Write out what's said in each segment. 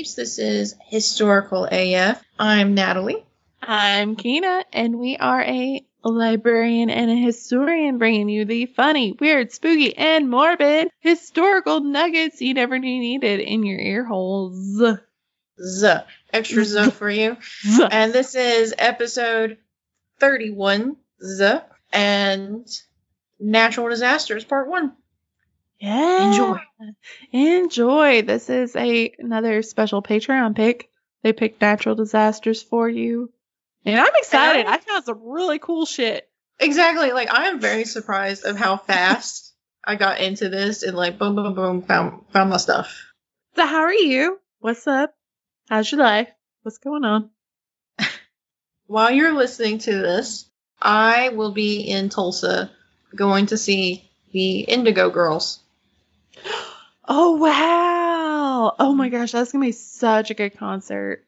Peeps. This is Historical AF. I'm Natalie. I'm Kina, and we are a librarian and a historian bringing you the funny, weird, spooky, and morbid historical nuggets you never knew needed in your ear holes. Z. Extra Z for you. Z. And this is episode 31 Z and Natural Disasters Part 1. Yeah. Enjoy. Enjoy. This is a another special Patreon pick. They picked natural disasters for you. And I'm excited. I- I found some really cool shit. Exactly. Like, I am very surprised of how fast I got into this and, like, boom, boom, boom, found, found my stuff. So how are you? What's up? How's your life? What's going on? While you're listening to this, I will be in Tulsa going to see the Indigo Girls. Oh wow. Oh my mm. gosh, that's gonna be such a good concert.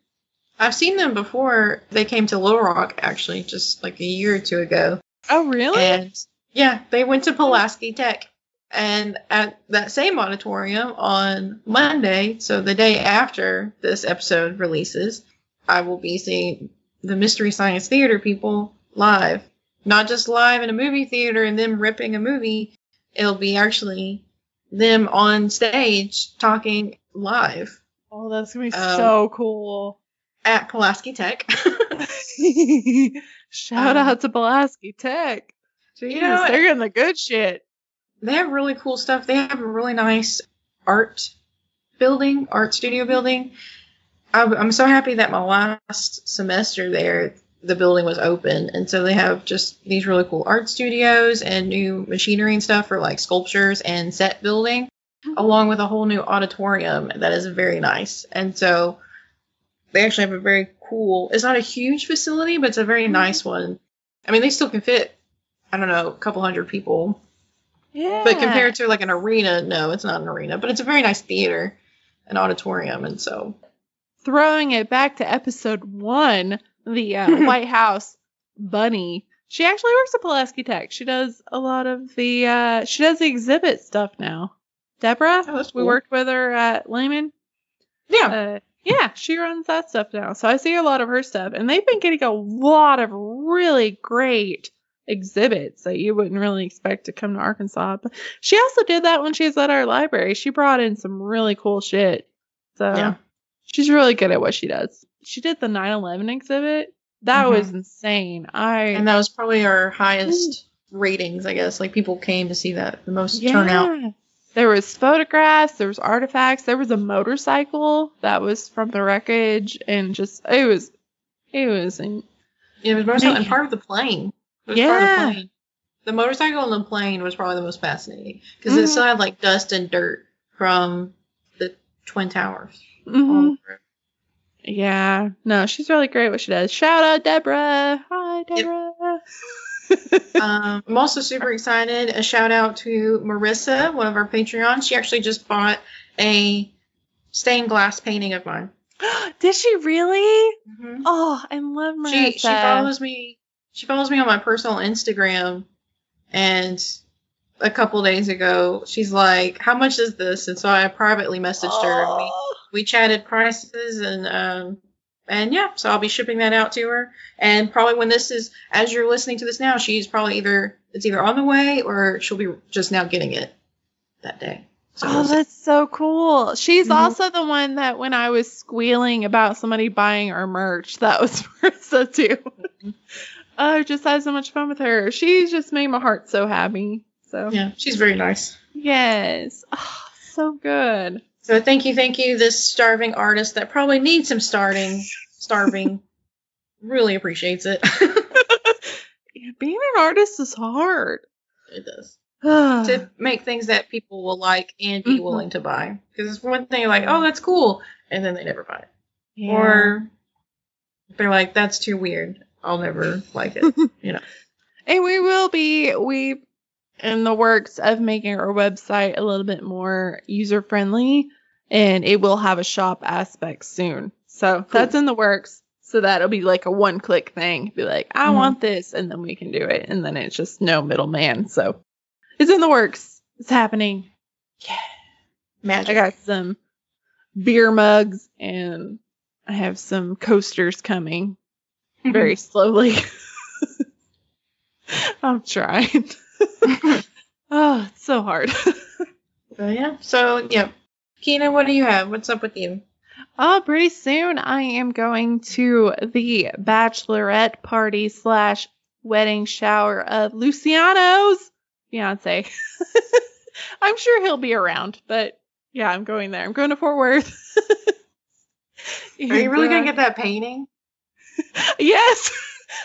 I've seen them before. They came to Little Rock actually, just like a year or two ago. Oh really? And yeah, they went to oh. Pulaski Tech. And at that same auditorium on Monday, so the day after this episode releases, I will be seeing the Mystery Science Theater people live. Not just live in a movie theater and them ripping a movie, it'll be actually them on stage talking live oh, that's gonna be Um, so cool. at Pulaski Tech. Shout Um, out to Pulaski Tech. Jeez, know, they're getting the good shit. they have really cool stuff. They have a really nice art building, art studio building. I'm, I'm so happy that my last semester there, the building was open, and so they have just these really cool art studios and new machinery and stuff for like sculptures and set building, hmm. along with a whole new auditorium that is very nice. And so they actually have a very cool. It's not a huge facility, but it's a very hmm. nice one. I mean, they still can fit. I don't know, a couple hundred people Yeah. but compared to like an arena, no, it's not an arena, but it's a very nice theater, an auditorium, and so throwing it back to episode one, the uh, White House bunny. She actually works at Pulaski Tech. She does a lot of the uh, she does the exhibit stuff now. Deborah, Oh, that's we worked with her at Laman. yeah, Uh, yeah, she runs that stuff now. So I see a lot of her stuff, and they've been getting a lot of really great exhibits that you wouldn't really expect to come to Arkansas. But she also did that when she was at our library. She brought in some really cool shit. So Yeah. she's really good at what she does. She did the 9/11 exhibit. That Mhm. was insane. I and that was probably our highest ratings, I guess. Like people came to see that, the most yeah. turnout. There was photographs, there was artifacts, there was a motorcycle that was from the wreckage, and just it was, it was, in, Yeah, it was most and part of the plane. It was part of Yeah. the plane. The motorcycle and the plane was probably the most fascinating because Mhm. it still had like dust and dirt from the twin towers. Mhm. it. Yeah. No, she's really great what she does. Shout out Deborah. Hi, Deborah. um, I'm also super excited. A shout out to Marissa, one of our Patreons. She actually just bought a stained glass painting of mine. Did she really? Mhm. Oh, I love Marissa. She she follows me. She follows me on my personal Instagram, and a couple days ago, she's like, "How much is this?" And so I privately messaged her. We Oh. chatted prices and um and yeah, so I'll be shipping that out to her. And probably when this is, as you're listening to this now, she's probably either it's either on the way or she'll be just now getting it that day. So Oh, we'll that's so cool. She's Mhm. also the one that when I was squealing about somebody buying our merch, that was Marissa too. I just had so much fun with her. She's just made my heart so happy. So yeah, she's very nice. yes, oh, so good. So thank you, thank you, this starving artist that probably needs some starting, starving. really appreciates it. Yeah, being an artist is hard. it does to make things that people will like and be Mhm. willing to buy. Because it's one thing like, oh, that's cool, and then they never buy it. yeah. or they're like that's too weird i'll never like it you know And we will be we in the works of making our website a little bit more user friendly and it will have a shop aspect soon. So that's in the works. So that'll be like a one click thing. Be like, I Mhm. want this and then we can do it. And then it's just no middleman. So it's in the works. It's happening. Yeah. magic I got some beer mugs and I have some coasters coming very slowly. I'm trying. Oh, it's so hard. But yeah. So yeah, Kina, what do you have? What's up with you? Oh, pretty soon I am going to the bachelorette party slash wedding shower of Luciano's fiance. I'm sure he'll be around, but yeah, I'm going there. I'm going to Fort Worth. Are you really gonna uh, get that painting Yes.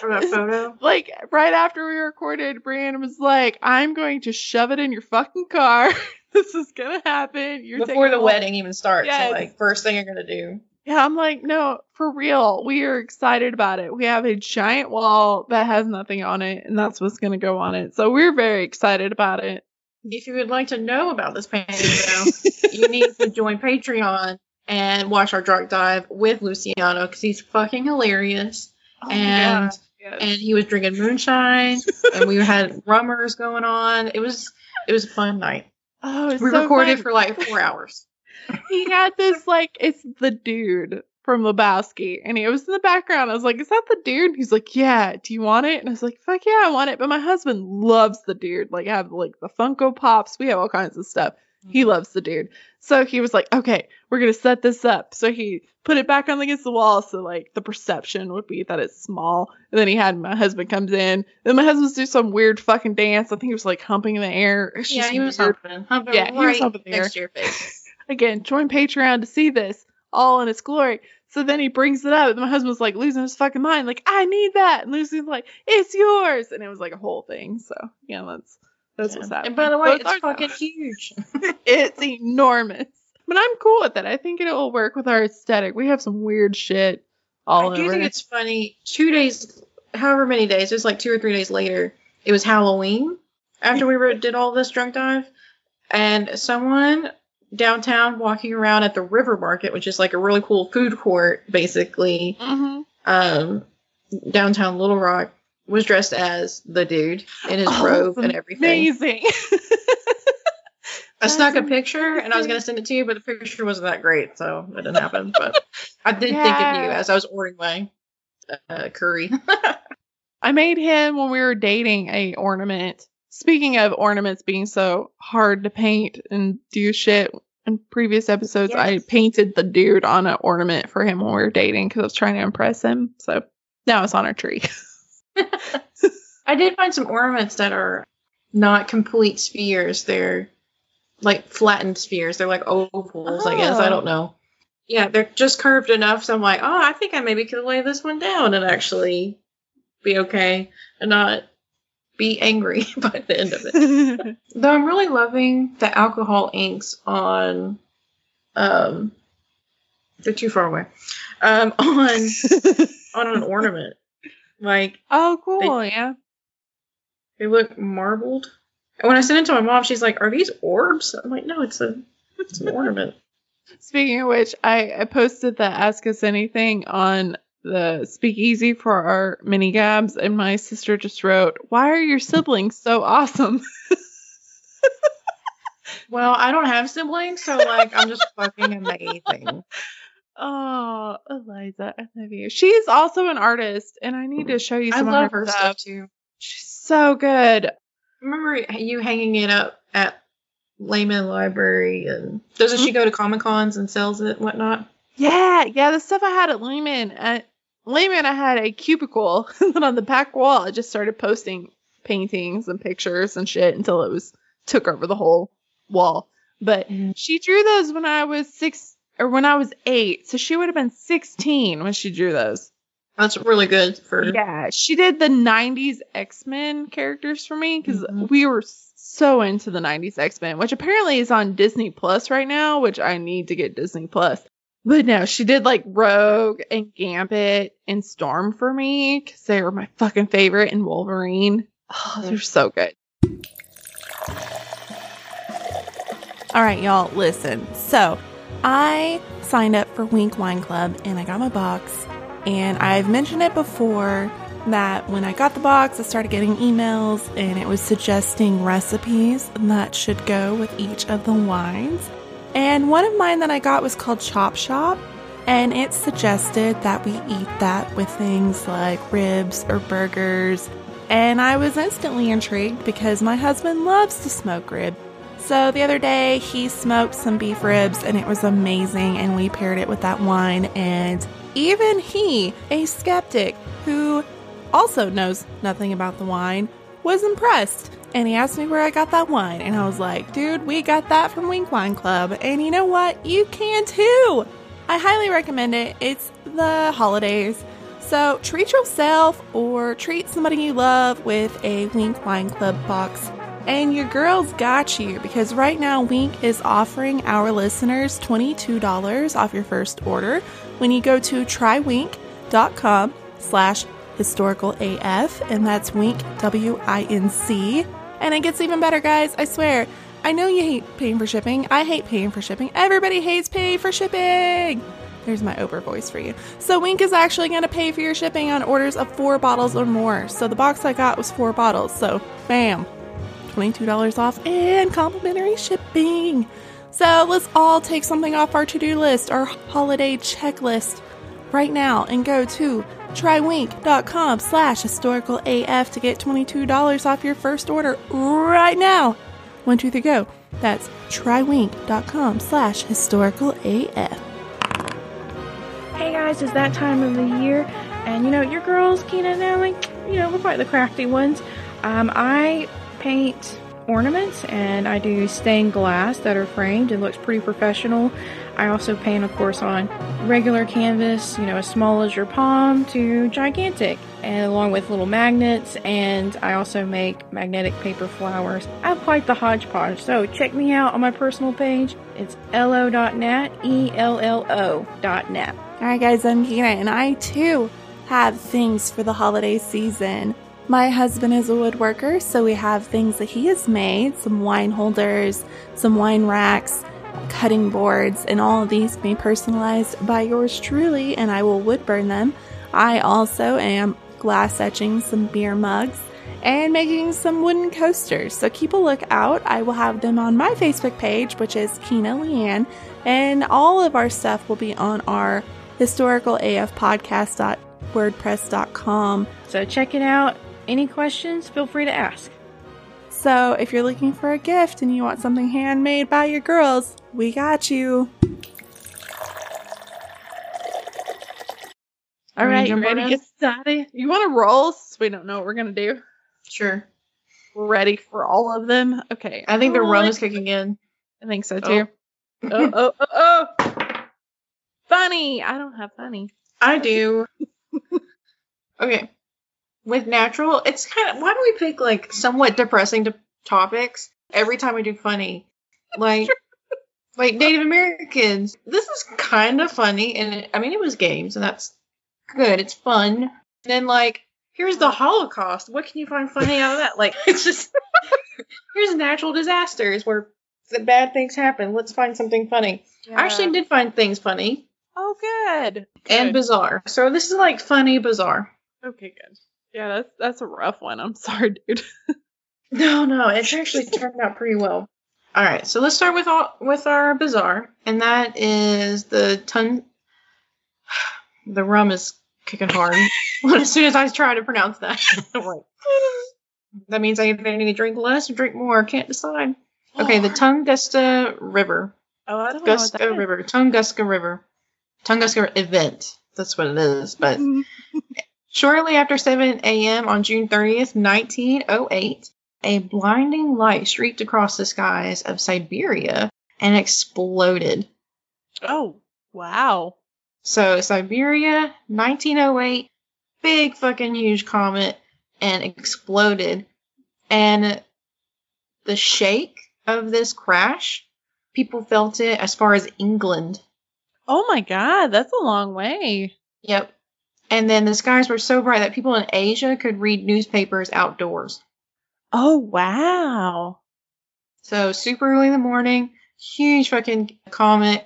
Or that photo? like right after we recorded, Brianna was like, "I'm going to shove it in your fucking car. this is gonna happen. You're Before the wedding even starts. Yes. Like first thing you're gonna do. Yeah, I'm like, no, for real. We are excited about it. We have a giant wall that has nothing on it, and that's what's gonna go on it. So we're very excited about it. If you would like to know about this painting though, you need to join Patreon and watch our drunk dive with Luciano because he's fucking hilarious. Oh and yes. and he was drinking moonshine and we had rummers going on. It was it was a fun night. oh, We so recorded fun. for like four hours. he had this like it's the dude from Lebowski, and he was in the background. I was like, "Is that the dude?" He's like, "Yeah." Do you want it? And I was like, "Fuck yeah, I want it." But my husband loves the dude. Like, I have like the Funko Pops. We have all kinds of stuff. He mm-hmm. loves the dude. So he was like, "Okay, we're gonna set this up." So he put it back on against the wall, so like the perception would be that it's small. And then he had my husband comes in. Then my husband's do some weird fucking dance. I think he was like humping in the air. It's Yeah, he was humping. Humping Yeah, he was right humping there. next to your face. again, join Patreon to see this all in its glory. So then he brings it up, and my husband's like losing his fucking mind, like, I need that. And Lucy's like, it's yours. And it was like a whole thing. So, yeah, that's that's what's happening. And by the way, So it's ours now. fucking huge. it's enormous. But I'm cool with it. I think it will work with our aesthetic. We have some weird shit all over. I do over. think it's funny. Two days, however many days, it was like two or three days later. It was Halloween after we were, did all this drunk dive, and someone downtown walking around at the River Market, which is like a really cool food court, basically, Mhm. um, downtown Little Rock, was dressed as the dude in his Oh, robe and everything. Amazing. I snuck a picture and I was gonna send it to you, but the picture wasn't that great, so it didn't happen. But I did think of you as I was ordering my uh, curry. I made him when we were dating a ornament. Speaking of ornaments being so hard to paint and do shit in previous episodes, I painted the dude on an ornament for him when we were dating because I was trying to impress him. So now it's on our tree. I did find some ornaments that are not complete spheres. They're like flattened spheres. They're like ovals, I guess. I Oh. don't know. Yeah, they're just curved enough. So I'm like, oh, I think I maybe could lay this one down and actually be okay and not be angry by the end of it. Though I'm really loving the alcohol inks on um they're too far away. Um on on an ornament. Like oh, cool. yeah. they look marbled. And when I sent it to my mom, she's like, Are these orbs? I'm like, No, it's a it's an ornament. Speaking of which, I, I posted the Ask Us Anything on the Speakeasy for our mini gabs, and my sister just wrote, Why are your siblings so awesome? Well, I don't have siblings, so like I'm just fucking amazing. Oh, Eliza, I love you. She's also an artist, and I need to show you I some love of her, stuff. stuff too. She's so good. Remember you hanging it up at Laman Library and doesn't she go to Comic Cons and sells it and whatnot? Yeah, yeah, the stuff I had at Laman. At Laman, I had a cubicle, and then on the back wall, I just started posting paintings and pictures and shit until it was took over the whole wall. But Mhm. she drew those when I was six or when I was eight, so she would have been sixteen when she drew those. That's really good for Yeah, she did the 90s X Men characters for me because Mhm. we were so into the 90s X Men, which apparently is on Disney Plus right now, which I need to get Disney Plus. But no, she did like Rogue and Gambit and Storm for me because they were my fucking favorite, and Wolverine. Oh, they're so good. All right, y'all, listen. So, I signed up for Winc Wine Club and I got my box. And I've mentioned it before that when I got the box, I started getting emails and it was suggesting recipes that should go with each of the wines. And one of mine that I got was called Chop Shop, and it suggested that we eat that with things like ribs or burgers. And I was instantly intrigued because my husband loves to smoke rib. So the other day he smoked some beef ribs and it was amazing, and we paired it with that wine. And even he, a skeptic who also knows nothing about the wine, was impressed. And he asked me where I got that wine. And I was like, dude, we got that from Winc Wine Club. And you know what? You can too. I highly recommend it. It's the holidays. So treat yourself or treat somebody you love with a Winc Wine Club box. And your girls got you because right now Winc is offering our listeners $22 off your first order when you go to trywinc.com slash historical AF, and that's winc, W I N C. And it gets even better, guys, I swear. I know you hate paying for shipping. I hate paying for shipping. Everybody hates paying for shipping. There's my Oprah voice for you. So Winc is actually going to pay for your shipping on orders of four bottles or more. So the box I got was four bottles. So bam, $22 off and complimentary shipping. So let's all take something off our to-do list, our holiday checklist right now and go to trywinc.com slash historical AF to get $22 off your first order right now. One, two, three, go. That's trywinc.com slash historical AF. Hey guys, it's that time of the year, and you know, your girls, Kina and Natalie, you know, we're quite the crafty ones. Um, I paint ornaments and I do stained glass that are framed. It looks pretty professional. I also paint, of course, on regular canvas, you know, as small as your palm to gigantic, and along with little magnets. And I also make magnetic paper flowers. I have quite the hodgepodge, so check me out on my personal page. It's lo.nat, E L L O.net. All right, guys, I'm Kina, and I too have things for the holiday season. My husband is a woodworker, so we have things that he has made some wine holders, some wine racks, cutting boards, and all of these be personalized by yours truly, and I will wood burn them. I also am glass etching some beer mugs and making some wooden coasters. So keep a look out. I will have them on my Facebook page, which is Kina Leanne, and all of our stuff will be on our historicalafpodcast.wordpress.com. So check it out. Any questions, feel free to ask. So if you're looking for a gift and you want something handmade by your girls, we got you. All right, You right, you jump ready to get started? You want to roll? since We don't know what we're gonna do. Sure. We're ready for all of them. Okay. I think the oh, rum is kicking in. I think so oh. too. Oh, oh, oh, oh. Funny. I don't have funny. I do. okay. With natural, it's kind of why do we pick like somewhat depressing to- topics every time we do funny? Like like Native Americans. This is kind of funny and it, I mean it was games and that's good. It's fun. And then like here's the Holocaust. What can you find funny out of that? Like it's just here's natural disasters where the bad things happen. Let's find something funny. I actually did find things funny Oh, good. and Good. bizarre. So this is like funny bizarre. Okay, good. Yeah, that's that's a rough one. I'm sorry, dude. No, no, it's actually turned out pretty well. All right, so let's start with all, with our bizarre, and that is the ton. The rum is kicking hard. as soon as I try to pronounce that, like, that means I either need to drink less or drink more. Can't decide. Oh. Okay, the Tunguska River, Oh, I don't know what Guska that is. River, Tunguska River, Tunguska event. That's what it is. But Shortly after 7 a.m. on June 30th, 1908, a blinding light streaked across the skies of Siberia and exploded. Oh, wow. So, Siberia, 1908, big fucking huge comet, and exploded. And the shake of this crash, people felt it as far as England. Oh my god, that's a long way. Yep. And then the skies were so bright that people in Asia could read newspapers outdoors. Oh wow. So super early in the morning, huge fucking comet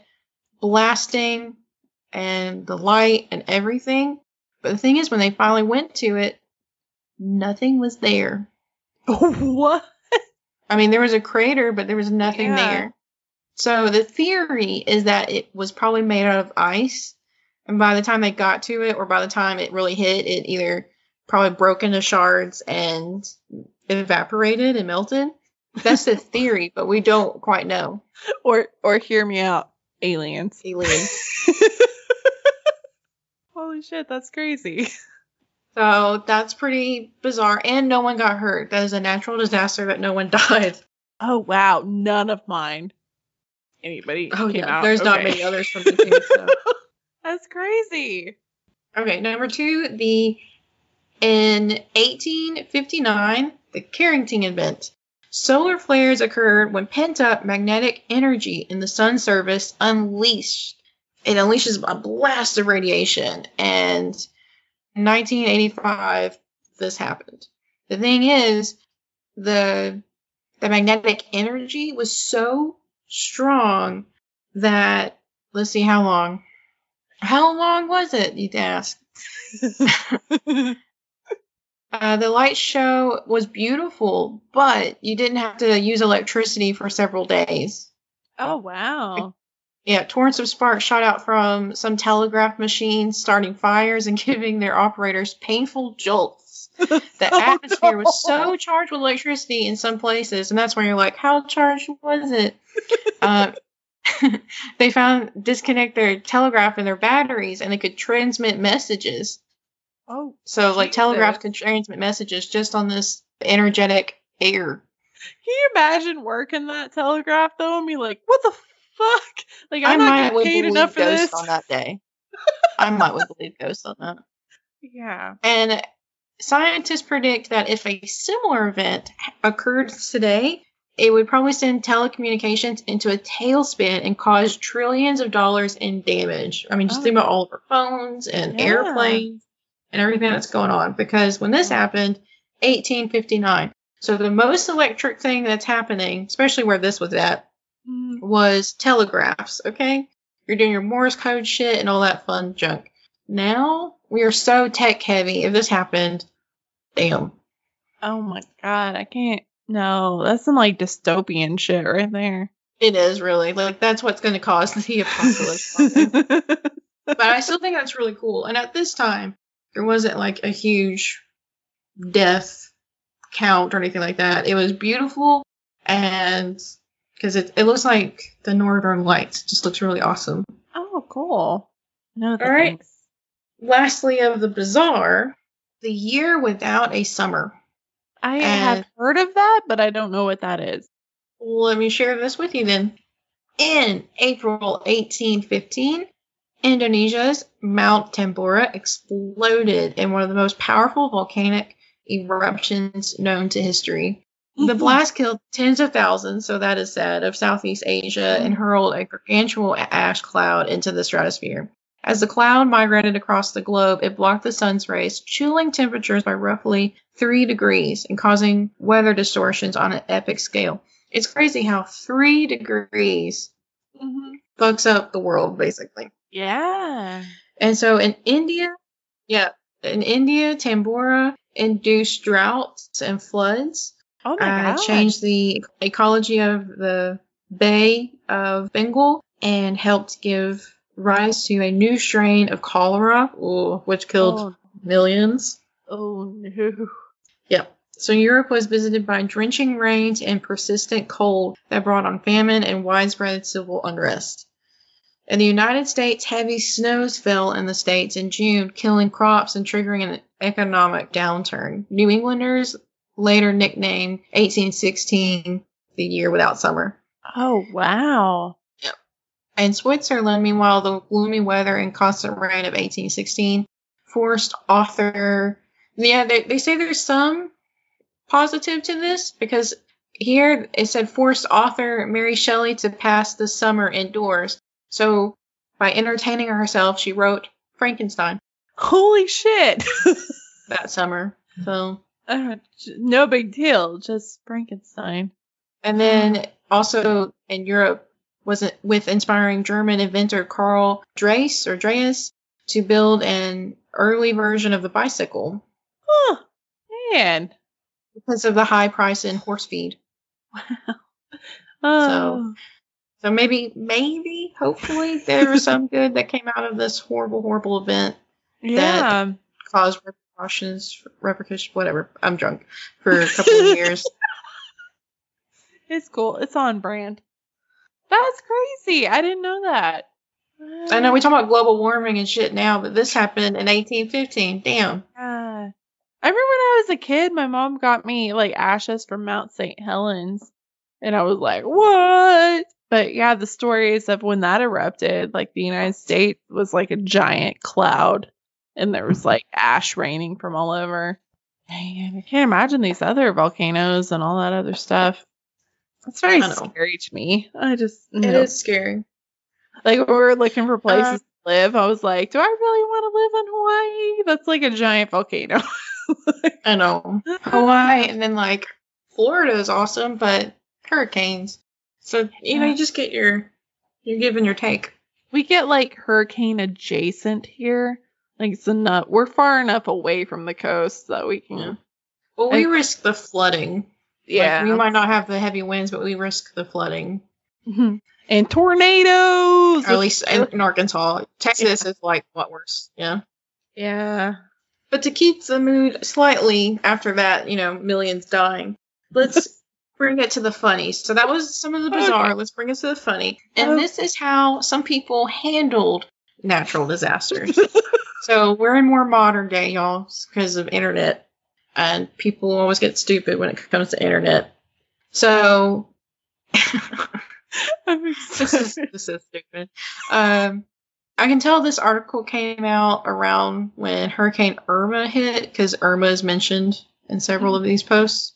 blasting and the light and everything. But the thing is, when they finally went to it, nothing was there. what? I mean, there was a crater, but there was nothing Yeah. there. So the theory is that it was probably made out of ice, and by the time they got to it, or by the time it really hit, it either probably broke into shards and evaporated and melted. That's the theory, but we don't quite know. Or or hear me out, aliens. Aliens. Holy shit, that's crazy. So that's pretty bizarre, and no one got hurt. That is a natural disaster that no one died. Oh wow, none of mine. Anybody? Oh yeah, out there's not many others from the team. So. That's crazy. Okay, number two, the in 1859, the Carrington event. Solar flares occurred when pent-up magnetic energy in the sun's surface unleashed. It unleashes a blast of radiation, and in 1985, this happened. The thing is, the the magnetic energy was so strong that let's see how long. How long was it? You'd ask. Uh, the light show was beautiful, but you didn't have to use electricity for several days. oh wow. Yeah, torrents of sparks shot out from some telegraph machines, starting fires and giving their operators painful jolts. The Oh, atmosphere no. was so charged with electricity in some places, and that's where you're like, how charged was it? uh, they found disconnect their telegraph and their batteries, and they could transmit messages. Oh, So, like, telegraph could transmit messages just on this energetic air. can you imagine working that telegraph though and be like, what the fuck? Like I'm I not might getting would paid believe enough for ghosts this. on that day. I might would believe ghosts on that. Yeah. And scientists predict that if a similar event occurred today, it would probably send telecommunications into a tailspin and cause trillions of dollars in damage. I mean, just Oh. think about all of our phones and Yeah. airplanes and everything that's going on. Because when this happened, 1859. So the most electric thing that's happening, especially where this was at, Mm. was telegraphs, okay? You're doing your Morse code shit and all that fun junk. Now we are so tech heavy. If this happened, damn. Oh my god, I can't. No, that's some like dystopian shit right there. It is really like that's what's going to cause the apocalypse. but I still think that's really cool. And at this time, there wasn't like a huge death count or anything like that. It was beautiful and because it, it looks like the Northern Lights. It just looks really awesome. oh, cool. No, All right. Lastly, of the bizarre, the year without a summer. I And- have heard of that, but I don't know what that is. Let me share this with you then. In April 1815, Indonesia's Mount Tambora exploded in one of the most powerful volcanic eruptions known to history. The mm-hmm. blast killed tens of thousands, so that is said, of Southeast Asia and hurled a gargantuan ash cloud into the stratosphere. As the cloud migrated across the globe, it blocked the sun's rays, chilling temperatures by roughly 3 degrees and causing weather distortions on an epic scale. It's crazy how 3 degrees Mhm. fucks up the world, basically. Yeah. And so in India, yeah, in India, Tambora induced droughts and floods Oh my uh, god. changed the ecology of the Bay of Bengal and helped give rise to a new strain of cholera, ooh, which killed Oh, millions. oh no. Yep. So Europe was visited by drenching rains and persistent cold that brought on famine and widespread civil unrest. In the United States, heavy snows fell in the states in June, killing crops and triggering an economic downturn. New Englanders later nicknamed 1816 the year without summer. Oh wow. In Switzerland, meanwhile, the gloomy weather and constant rain of 1816 forced author. Yeah, they, they say there's some positive to this because here it said forced author Mary Shelley to pass the summer indoors. So by entertaining herself, she wrote Frankenstein Holy shit. that summer. So Uh, no big deal. Just Frankenstein. And then also in Europe was it with inspiring German inventor Karl Drais or Dreis to build an early version of the bicycle Huh. Man. because of the high price in horse feed. Wow. Oh. So maybe, maybe, hopefully, there was some good that came out of this horrible, horrible event. Yeah. Caused repercussions, repercussions, whatever. I'm drunk for a couple of years. It's cool. It's on brand. That's crazy. I didn't know that. I know we talk about global warming and shit now, but this happened in 1815. Damn. Yeah. I remember when I was a kid, my mom got me like ashes from Mount St. Helens. And I was like, what? But yeah, the stories of when that erupted, like the United States was like a giant cloud and there was like ash raining from all over. Man, I can't imagine these other volcanoes and all that other stuff. It's very scary to me. I just, It is scary. Like when we were looking for places Uh, to live, I was like, do I really want to live in Hawaii? That's like a giant volcano. I know. Hawaii and then like Florida is awesome, but hurricanes. So you know, you just get your you're giving your take. we get like hurricane adjacent here. Like it's enough. We're far enough away from the coast that we can. Yeah. Well, we I- risk the flooding. Yeah. Like, we might not have the heavy winds, but we risk the flooding. Mhm. and tornadoes. Or at least in, in Arkansas. Texas is like what worse. Yeah. yeah. But to keep the mood slightly after that, you know, millions dying, let's bring it to the funny. So that was some of the bizarre. Okay. Let's bring it to the funny. And Okay. this is how some people handled natural disasters. so we're in more modern day, y'all, because of internet. And people always get stupid when it comes to internet. So this is this is stupid. Um, I can tell this article came out around when Hurricane Irma hit because Irma is mentioned in several of these posts,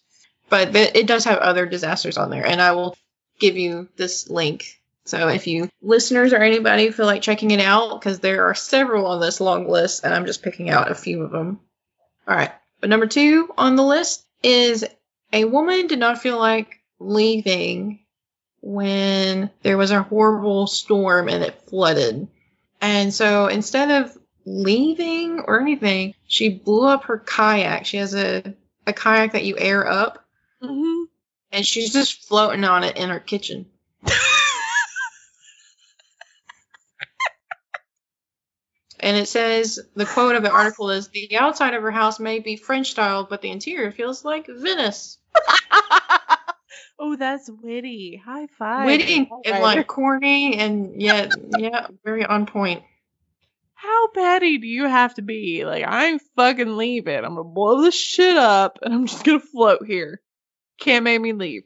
but th- it does have other disasters on there, and I will give you this link. So if you listeners or anybody feel like checking it out, because there are several on this long list, and I'm just picking out a few of them. All right, but number two on the list is a woman did not feel like leaving when there was a horrible storm and it flooded. And so instead of leaving or anything, she blew up her kayak. She has a, a kayak that you air up, Mhm. and she's just floating on it in her kitchen. And it says the quote of the article is the outside of her house may be French style, but the interior feels like Venice. oh, that's witty. High five. Witty All and like corny and yet yeah, very on point. How petty do you have to be? Like, I'm fucking leaving. I'm gonna blow this shit up and I'm just gonna float here. Can't make me leave.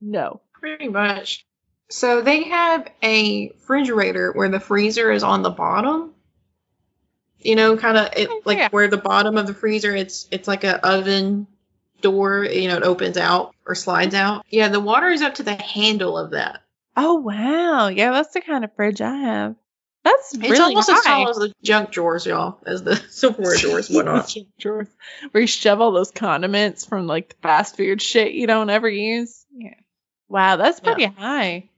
No. Pretty much. So they have a refrigerator where the freezer is on the bottom. You know, kind of it oh, like Yeah. where the bottom of the freezer it's it's like a oven door. You know, it opens out or slides mm-hmm. out. Yeah, the water is up to the handle of that. Oh wow. Yeah, that's the kind of fridge I have. That's It's really almost as tall as the junk drawers, y'all, as the silverware drawers and whatnot. Drawers. Where you shove all those condiments from like the fast food shit you don't ever use. Yeah. Wow, that's Yeah. pretty high.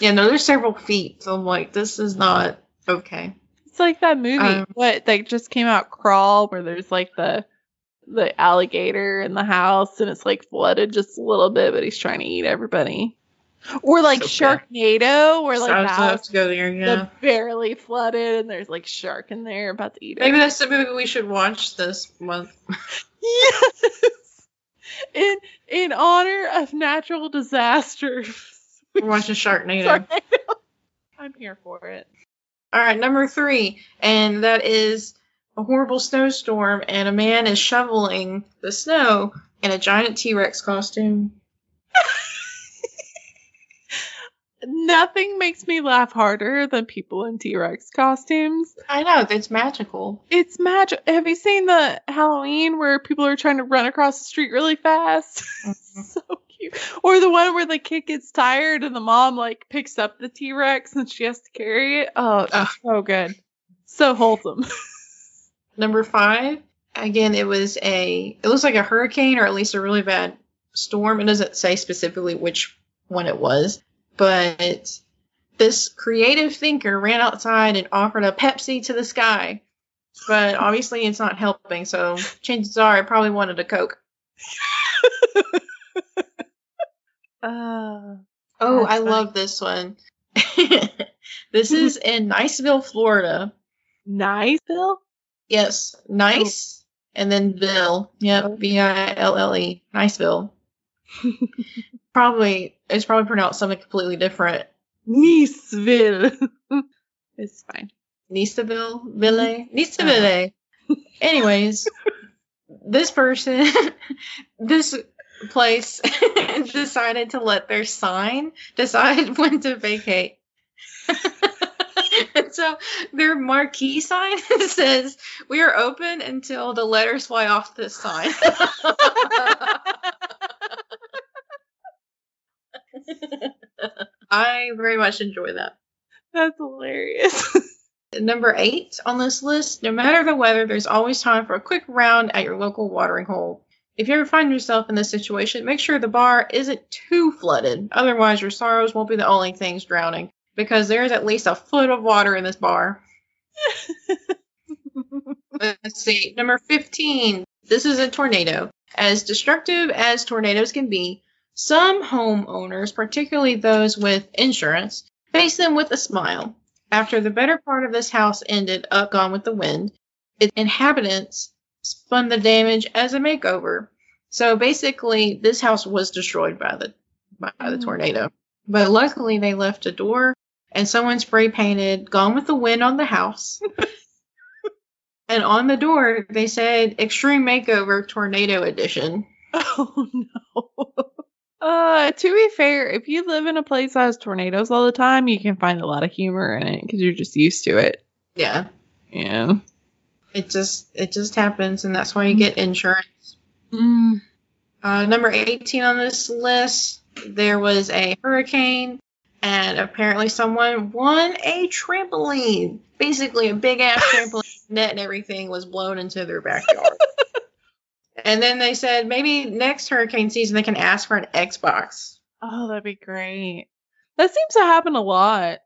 Yeah, no, there's several feet. So I'm like, this is not okay. It's like that movie Um, what that just came out, Crawl, where there's like the the alligator in the house and it's like flooded just a little bit, but he's trying to eat everybody. Or like So. Sharknado, where like the house go there. Yeah. barely flooded and there's like shark in there about to eat it. Maybe that's the movie we should watch this month. Yes. In in honor of natural disasters. We're watching Sharknado. Sharknado. I'm here for it. All right, number three, and that is a horrible snowstorm, and a man is shoveling the snow in a giant T Rex costume. Nothing makes me laugh harder than people in T Rex costumes. I know, it's magical. It's magic. Have you seen the Halloween where people are trying to run across the street really fast? Mhm. so cute. Or the one where the kid gets tired and the mom like picks up the T Rex and she has to carry it. Oh, so good. So wholesome. Number five, again, it was a, it looks like a hurricane or at least a really bad storm. It doesn't say specifically which one it was, but this creative thinker ran outside and offered a Pepsi to the sky. But obviously it's not helping, so chances are it probably wanted a Coke. Uh, Oh, I funny. love this one. this is in Niceville, Florida. Niceville? Yes, nice, and then Ville. Oh. Yep, V I L L E. Niceville. probably it's probably pronounced something completely different. Niceville. it's fine. Niceville, Ville, Niceville. Anyways, this person, this place and decided to let their sign decide when to vacate. and so their marquee sign says, We are open until the letters fly off this sign. I very much enjoy that. That's hilarious. Number eight on this list, no matter the weather, there's always time for a quick round at your local watering hole. If you ever find yourself in this situation, make sure the bar isn't too flooded. Otherwise, your sorrows won't be the only things drowning, because there's at least a foot of water in this bar. Let's see. Number 15. This is a tornado. As destructive as tornadoes can be, some homeowners, particularly those with insurance, face them with a smile. After the better part of this house ended up gone with the wind, its inhabitants spun the damage as a makeover. So basically, this house was destroyed by the by the Mm. tornado. But luckily, they left a door and someone spray painted "Gone with the Wind" on the house. and on the door, they said "Extreme Makeover Tornado Edition." oh no. Uh, to be fair, if you live in a place that has tornadoes all the time, you can find a lot of humor in it because you're just used to it. Yeah, Yeah. It just it just happens, and that's why you get insurance. Mm. Uh, number 18 on this list, there was a hurricane, and apparently someone won a trampoline. Basically, a big ass trampoline net and everything was blown into their backyard. and then they said maybe next hurricane season they can ask for an Xbox. Oh, that'd be great. That seems to happen a lot.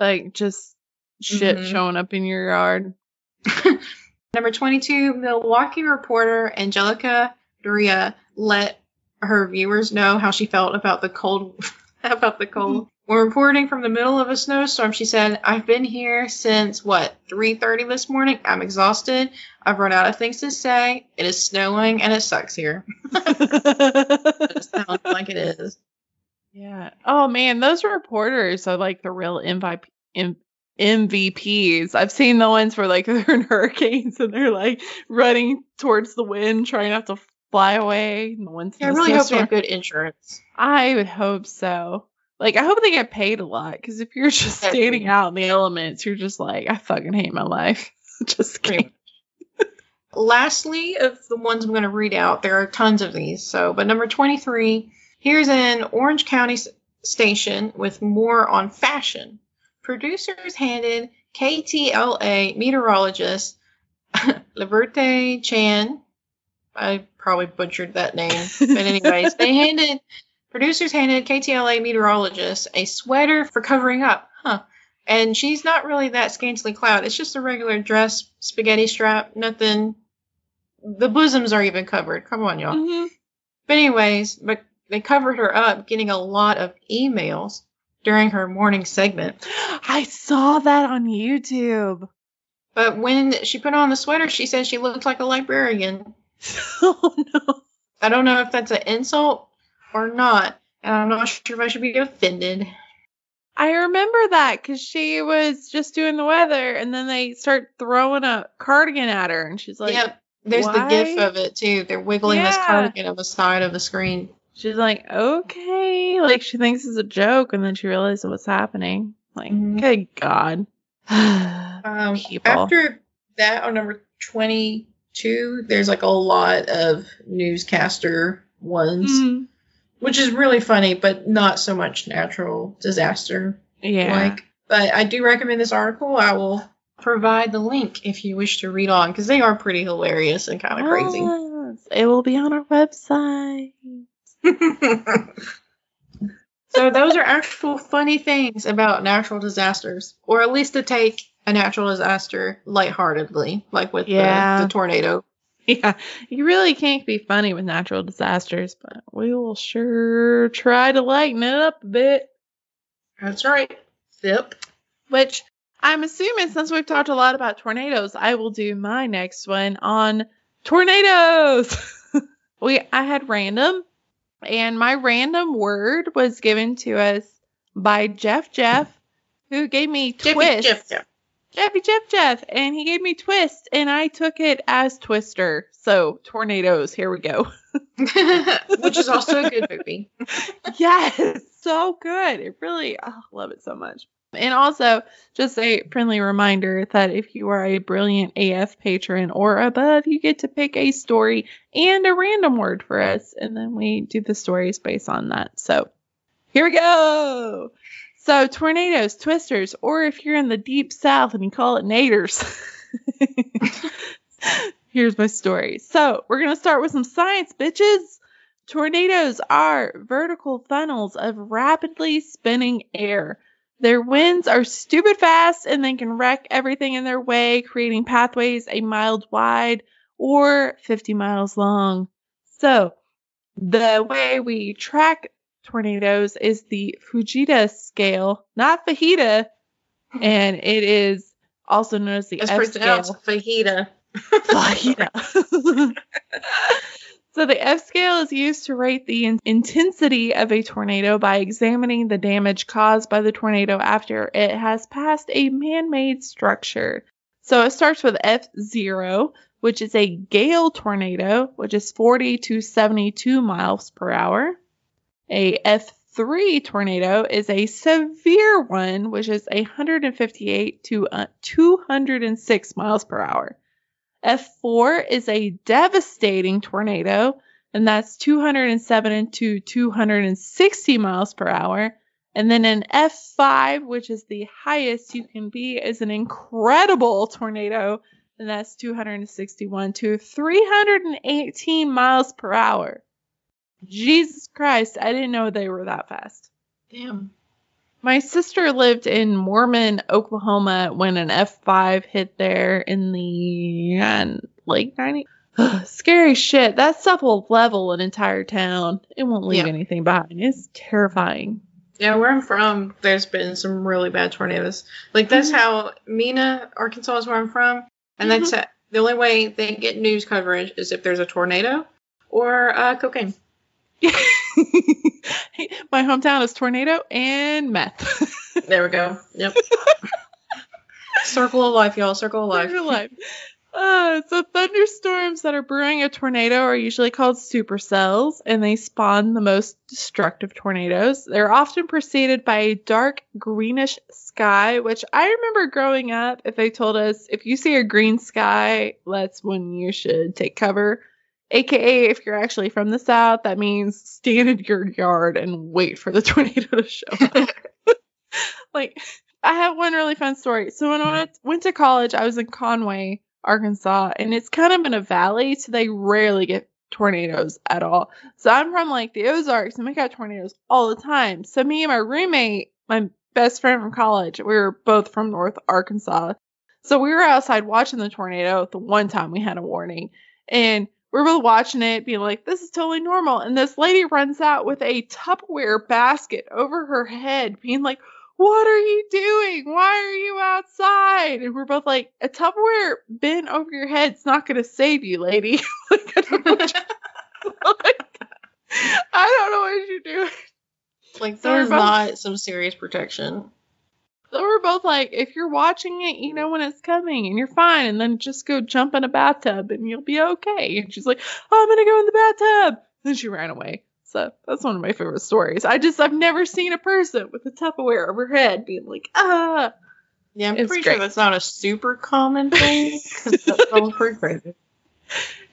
Like just shit Mhm. showing up in your yard. Number 22, Milwaukee reporter Angelica Duria let her viewers know how she felt about the cold about the cold. Mm-hmm. When reporting from the middle of a snowstorm, she said, "I've been here since what 3:30 this morning. I'm exhausted. I've run out of things to say. It is snowing and it sucks here. It sounds like it is. yeah. Oh man, those reporters are like the real MVP. MVPs. I've seen the ones where like they're in hurricanes and they're like running towards the wind, trying not to fly away. And the ones Yeah, I really hope they have good insurance. I would hope so. Like, I hope they get paid a lot because if you're just standing out in the elements, you're just like, I fucking hate my life. just kidding. Lastly, of the ones I'm going to read out, there are tons of these. So, but number 23, here's an Orange County s- station with more on fashion. Producers handed KTLA meteorologist Liberte Chan, I probably butchered that name, but anyways, they handed producers handed KTLA meteorologist a sweater for covering up, huh? And she's not really that scantily clad. It's just a regular dress, spaghetti strap, nothing. The bosoms are even covered. Come on, y'all. Mhm. But anyways, but they covered her up, getting a lot of emails during her morning segment. I saw that on YouTube. But when she put on the sweater, she said she looked like a librarian. oh no. I don't know if that's an insult or not, and I'm not sure if I should be offended. I remember that because she was just doing the weather and then they start throwing a cardigan at her and she's like, yep, there's the gif of it too. They're wiggling this cardigan on the side of the screen. She's like, okay. Like she thinks it's a joke and then she realizes what's happening. Like, Mhm. good God. Um, People. after that, on number 22, there's like a lot of newscaster ones, Mm, which is really funny, but not so much natural disaster yeah. like. But I do recommend this article. I will provide the link if you wish to read on because they are pretty hilarious and kind of crazy. It will be on our website. so those are actual funny things about natural disasters, or at least to take a natural disaster lightheartedly, like with Yeah. the, the tornado. Yeah, you really can't be funny with natural disasters, but we will sure try to lighten it up a bit. That's right. Zip. which I'm assuming since we've talked a lot about tornadoes, I will do my next one on tornadoes. we I had random and my random word was given to us by Jeff Jeff who gave me twist. Jiff, Jiff. Jeffy Jeff Jeff and he gave me twist and I took it as twister. So tornadoes, here we go. Which is also a good movie. yes, so good. It really, oh, I love it so much. And also, just a friendly reminder that if you are a brilliant AF patron or above, you get to pick a story and a random word for us, and then we do the stories based on that. So, here we go. So, tornadoes, twisters, or if you're in the deep south and you call it naders. Here's my story. So, we're going to start with some science, bitches. Tornadoes are vertical funnels of rapidly spinning air. Their winds are stupid fast and they can wreck everything in their way, creating pathways a mile wide or 50 miles long. So, the way we track tornadoes is the Fujita scale, not fajita, and it is also known as the It's F pronounced scale. fajita. Fajita. so the F scale is used to rate the in- intensity of a tornado by examining the damage caused by the tornado after it has passed a man-made structure. So it starts with F0, which is a gale tornado, which is 40 to 72 miles per hour. A F3 tornado is a severe one, which is 158 to uh, 206 miles per hour. F4 is a devastating tornado, and that's 207 to 260 miles per hour. And then an F5, which is the highest you can be, is an incredible tornado, and that's 261 to 318 miles per hour. Jesus Christ, I didn't know they were that fast. Damn. My sister lived in Norman, Oklahoma when an F5 hit there in the uh, late 90s. Scary shit. That stuff will level an entire town. It won't leave Yeah. anything behind. It's terrifying. Yeah, where I'm from, there's been some really bad tornadoes. Like that's how Mena, Arkansas is where I'm from, and that's uh the only way they get news coverage is if there's a tornado or uh, cocaine. My hometown is tornado and meth. There we go. Yep. Circle of life, y'all. Circle of life. Real life. Uh, so thunderstorms that are brewing a tornado are usually called supercells, and they spawn the most destructive tornadoes. They're often preceded by a dark greenish sky, which I remember growing up. If they told us if you see a green sky, that's when you should take cover. AKA, if you're actually from the south, that means stand in your yard and wait for the tornado to show up. like, I have one really fun story. So when I went, to college, I was in Conway, Arkansas, and it's kind of in a valley, so they rarely get tornadoes at all. So I'm from like the Ozarks, and we got tornadoes all the time. So me and my roommate, my best friend from college, we were both from North Arkansas. So we were outside watching the tornado the one time we had a warning, and we're both watching it, being like, "This is totally normal." And this lady runs out with a Tupperware basket over her head, being like what are you doing? Why are you outside? And we're both like, a Tupperware bin over your head's not going to save you, lady. like, I don't know what you- like, I don't know what you're doing. Like So we're there's not some serious protection. So we're both like, if you're watching it, you know when it's coming and you're fine. And then just go jump in a bathtub and you'll be okay. And she's like, oh, I'm going to go in the bathtub. Then she ran away. So that's one of my favorite stories. I just, I've never seen a person with a Tupperware over her head being like, ah. Yeah, I'm It's pretty great. sure that's not a super common thing. 'cause that sounds pretty crazy.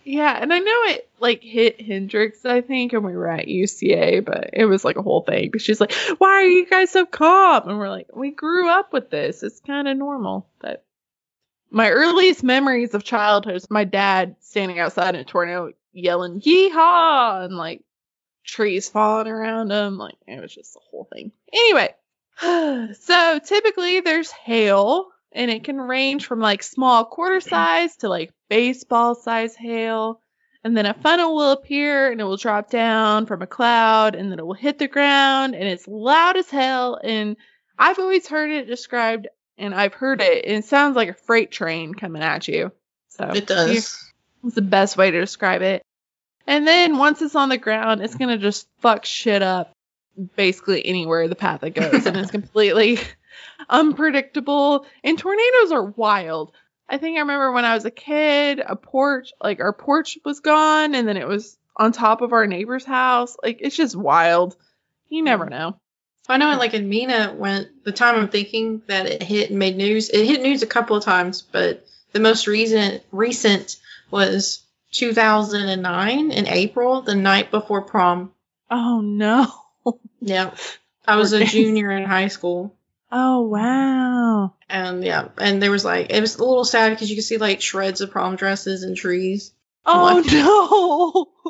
Yeah, and I know it like hit Hendrix, I think, and we were at UCA, but it was like a whole thing. But she's like, "Why are you guys so calm?" And we're like, "We grew up with this. It's kind of normal." But my earliest memories of childhood is my dad standing outside in a tornado yelling "Yeehaw!" and like trees falling around him. Like it was just the whole thing. Anyway, so typically there's hail and it can range from like small quarter size to like baseball size hail. And then a funnel will appear and it will drop down from a cloud and then it will hit the ground and it's loud as hell. And I've always heard it described, and I've heard it, and it sounds like a freight train coming at you. So It does. It's the best way to describe it. And then once it's on the ground, it's gonna just fuck shit up basically anywhere the path it goes, and it's completely unpredictable. And tornadoes are wild. I think I remember when I was a kid, a porch, like our porch was gone, and then it was on top of our neighbor's house. Like it's just wild. You never mm. know. I know, like in Mena, when the time I'm thinking that it hit and made news, it hit news a couple of times, but the most recent recent was 2009 in April, the night before prom. Oh no. Yeah, I was a junior in high school, Oh wow. and yeah, and there was like it was a little sad because you could see like shreds of prom dresses and trees. Oh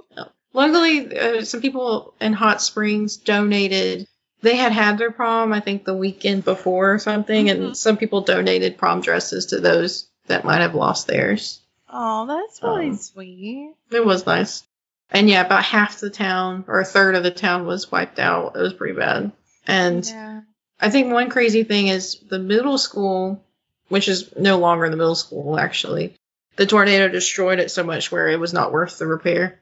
no. Luckily, uh, some people in Hot Springs donated. They had had their prom, I think, the weekend before or something, Mhm. and some people donated prom dresses to those that might have lost theirs. Oh, that's really Um, sweet. It was nice. And yeah, about half the town or a third of the town was wiped out. It was pretty bad. And Yeah. I think one crazy thing is the middle school, which is no longer the middle school actually. The tornado destroyed it so much where it was not worth the repair.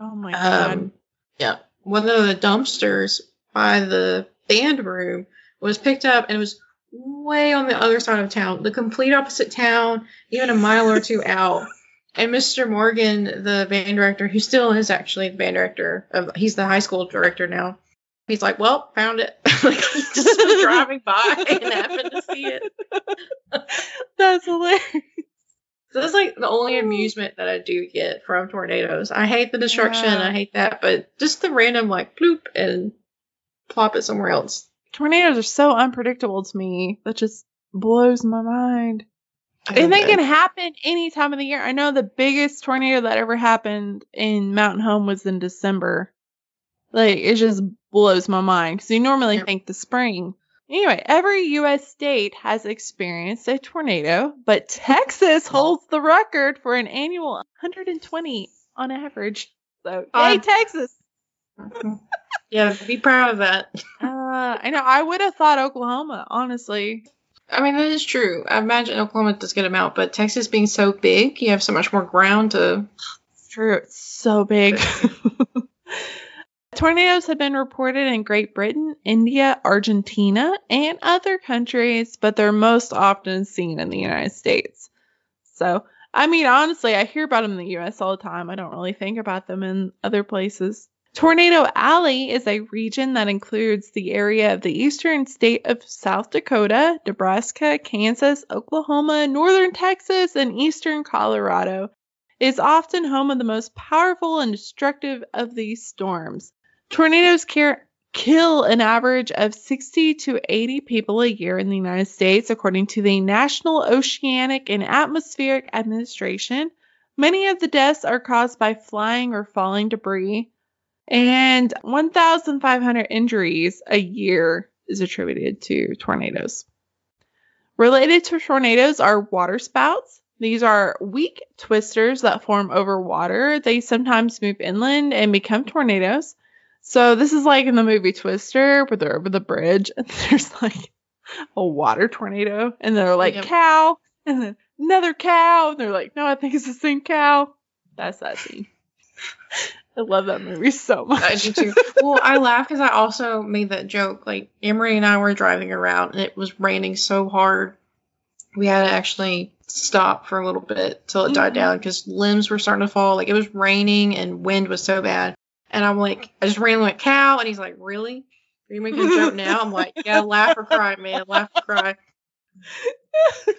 Oh my god. Um, yeah, one of the dumpsters by the band room was picked up and it was way on the other side of town, the complete opposite town, even a mile or two out. And Mr. Morgan, the band director, who still is actually the band director of, he's the high school director now. He's like, well, found it. like he just was driving by and happened to see it. That's hilarious. So that's like the only oh. amusement that I do get from tornadoes. I hate the destruction, Yeah. I hate that, but just the random like ploop and plop it somewhere else. Tornadoes are so unpredictable to me. That just blows my mind. And they can happen any time of the year. I know the biggest tornado that ever happened in Mountain Home was in December. Like it just blows my mind because you normally Yep. think the spring. Anyway, every U.S. state has experienced a tornado, but Texas holds the record for an annual 120 on average. So, yay, Uh, Texas! yeah, be proud of that. Uh, I know. I would have thought Oklahoma, honestly. I mean, that is true. I imagine Oklahoma does get them out, but Texas being so big, you have so much more ground to. It's true. It's so big. Tornadoes have been reported in Great Britain, India, Argentina, and other countries, but they're most often seen in the United States. So, I mean, honestly, I hear about them in the US all the time. I don't really think about them in other places. Tornado Alley is a region that includes the area of the eastern state of South Dakota, Nebraska, Kansas, Oklahoma, northern Texas, and eastern Colorado. It is often home of the most powerful and destructive of these storms. Tornadoes care- kill an average of 60 to 80 people a year in the United States, according to the National Oceanic and Atmospheric Administration. Many of the deaths are caused by flying or falling debris, and 1,500 injuries a year is attributed to tornadoes. Related to tornadoes are water spouts. These are weak twisters that form over water. They sometimes move inland and become tornadoes. So this is like in the movie Twister, where they're over the bridge and there's like a water tornado, and they're like Yep. cow, and then another cow, and they're like, no, I think it's the same cow. That's that scene. I love that movie so much. I do too. well, I laugh because I also made that joke. Like Emery and I were driving around, and it was raining so hard, we had to actually stop for a little bit till it died Mhm. down because limbs were starting to fall. Like it was raining and wind was so bad. And I'm like, I just ran like cow, and he's like, really? Are you making a joke now? I'm like, yeah, laugh or cry, man, laugh or cry.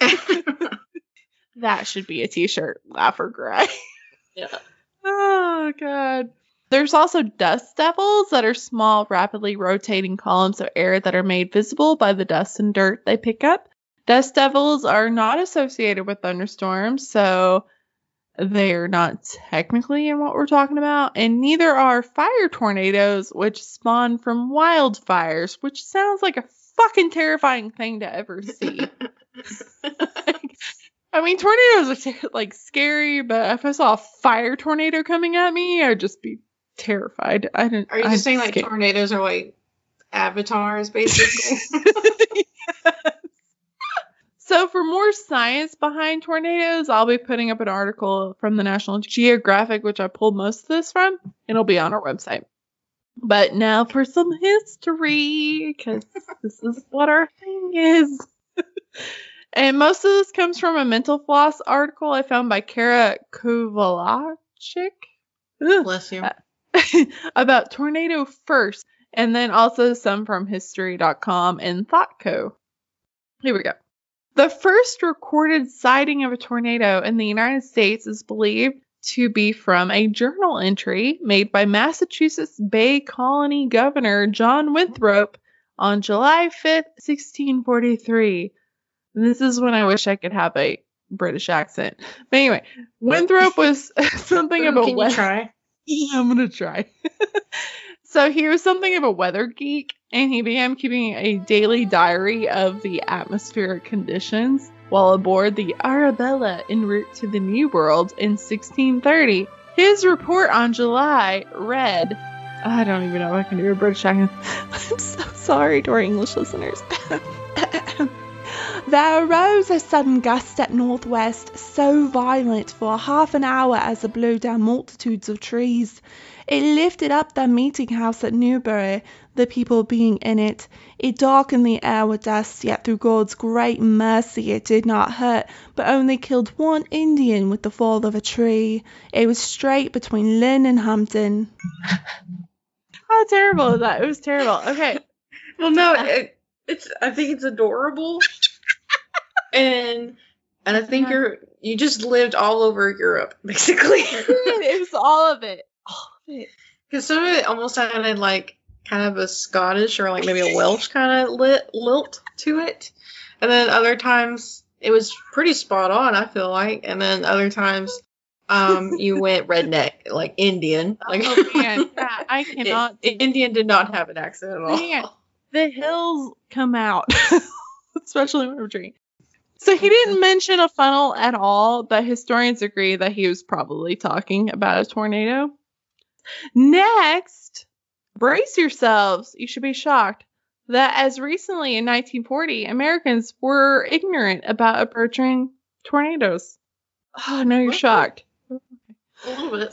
that should be a t-shirt. Laugh or cry. yeah. Oh god. There's also dust devils that are small, rapidly rotating columns of air that are made visible by the dust and dirt they pick up. Dust devils are not associated with thunderstorms, so they're not technically in what we're talking about, and neither are fire tornadoes, which spawn from wildfires, which sounds like a fucking terrifying thing to ever see. I mean, tornadoes are like scary, but if I saw a fire tornado coming at me, I'd just be terrified. I didn't. Are you just saying like tornadoes are like avatars, basically? So, for more science behind tornadoes, I'll be putting up an article from the National Geographic, which I pulled most of this from. It'll be on our website. But now for some history, because this is what our thing is. and most of this comes from a Mental Floss article I found by Kara Kovalachik. Bless you. about Tornado First, and then also some from History.com and ThoughtCo. Here we go. The first recorded sighting of a tornado in the United States is believed to be from a journal entry made by Massachusetts Bay Colony Governor John Winthrop on July 5th, 1643. This is when I wish I could have a British accent. But anyway, Winthrop was something of a Can you weather- try? I'm gonna try. so he was something of a weather geek, and he began keeping a daily diary of the atmospheric conditions while aboard the Arabella en route to the New World in 1630. His report on July read, I don't even know if I can do a British accent. I'm so sorry to our English listeners. There arose a sudden gust at northwest, so violent for half an hour as it blew down multitudes of trees. It lifted up the meeting house at Newbury, the people being in it. It darkened the air with dust, yet through God's great mercy it did not hurt, but only killed one Indian with the fall of a tree. It was straight between Lynn and Hampton. How terrible is that? It was terrible. Okay. Well, no, it, it's. I think it's adorable, and and I think you're you just lived all over Europe basically. it was all of it. All of it. Because some of it almost sounded like kind of a Scottish or like maybe a Welsh kind of lit, lilt to it, and then other times it was pretty spot on. I feel like, and then other times, um, you went redneck, like Indian. Like Oh man, yeah, I cannot. I- Indian did not have an accent at all. Man. the hills come out, especially when we're drinking. So he didn't mention a funnel at all, but historians agree that he was probably talking about a tornado. Next, brace yourselves. You should be shocked that as recently in 1940, Americans were ignorant about approaching tornadoes. Oh, no, you're shocked. A little bit.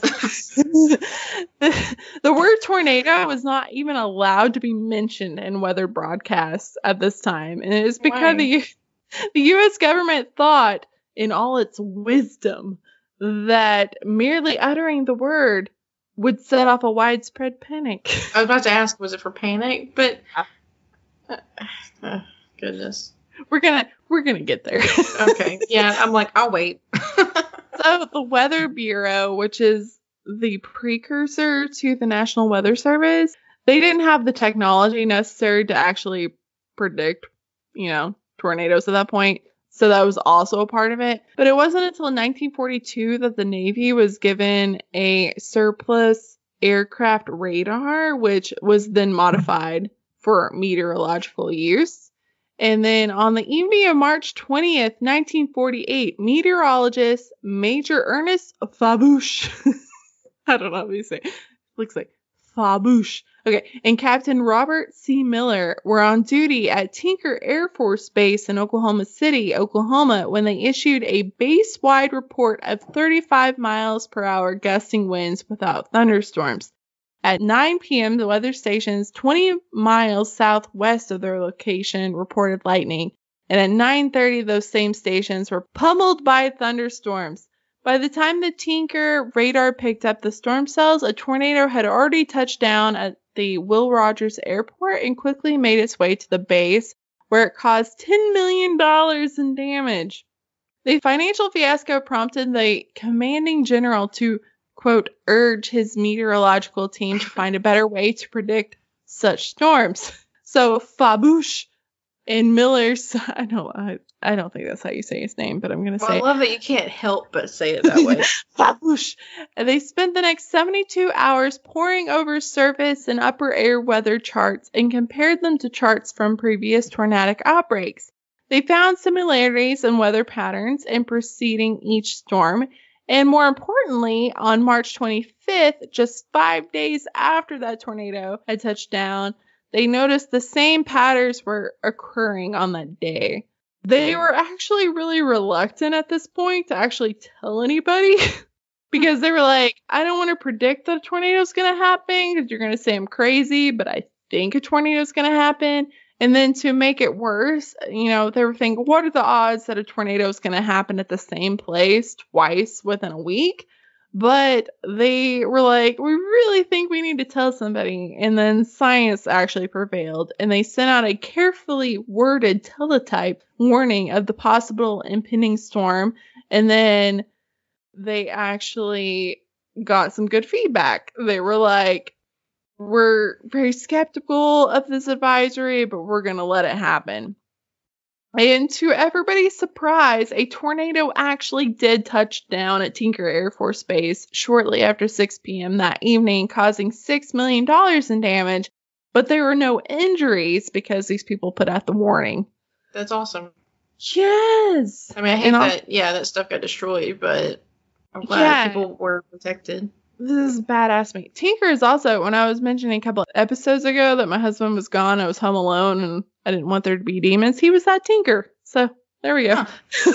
the, the word tornado was not even allowed to be mentioned in weather broadcasts at this time, and it is because the the U.S. government thought, in all its wisdom, that merely uttering the word would set off a widespread panic. I was about to ask, was it for panic? But uh, uh, goodness. we're gonna we're gonna get there. Okay. Yeah, I'm like, I'll wait. So the Weather Bureau, which is the precursor to the National Weather Service, they didn't have the technology necessary to actually predict, you know, tornadoes at that point. So that was also a part of it. But it wasn't until 1942 that the Navy was given a surplus aircraft radar, which was then mm-hmm. modified for meteorological use. And then on the evening of March 20th, 1948, meteorologist Major Ernest Fawbush, I don't know how you say it, looks like Fawbush, okay, and Captain Robert C. Miller were on duty at Tinker Air Force Base in Oklahoma City, Oklahoma, when they issued a base wide report of 35 miles per hour gusting winds without thunderstorms. At 9 p.m., the weather stations 20 miles southwest of their location reported lightning, and at 9:30 those same stations were pummeled by thunderstorms. By the time the Tinker radar picked up the storm cells, a tornado had already touched down at the Will Rogers Airport and quickly made its way to the base, where it caused $10 million in damage. The financial fiasco prompted the commanding general to quote, urge his meteorological team to find a better way to predict such storms. So Fawbush and Miller's, I don't, I, I don't think that's how you say his name, but I'm going to say I love that you can't help but say it that way. Fawbush. And they spent the next 72 hours poring over surface and upper air weather charts and compared them to charts from previous tornadic outbreaks. They found similarities in weather patterns in preceding each storm and more importantly, on March 25th, just five days after that tornado had touched down, they noticed the same patterns were occurring on that day. they mm. were actually really reluctant at this point to actually tell anybody because they were like, I don't want to predict that a tornado is going to happen because you're going to say I'm crazy, but I think a tornado is going to happen. And then to make it worse, you know, they were thinking, what are the odds that a tornado is going to happen at the same place twice within a week? But they were like, we really think we need to tell somebody. And then science actually prevailed, and they sent out a carefully worded teletype warning of the possible impending storm. And then they actually got some good feedback. They were like, we're very skeptical of this advisory, but we're going to let it happen. And to everybody's surprise, a tornado actually did touch down at Tinker Air Force Base shortly after 6 p.m. that evening, causing $6 million in damage. But there were no injuries because these people put out the warning. That's awesome. Yes. I mean, I hate And I'll- that. Yeah, that stuff got destroyed, but I'm glad Yeah. people were protected. This is badass me. Tinker is also when I was mentioning a couple of episodes ago that my husband was gone, I was home alone and I didn't want there to be demons. He was that Tinker. So there we go.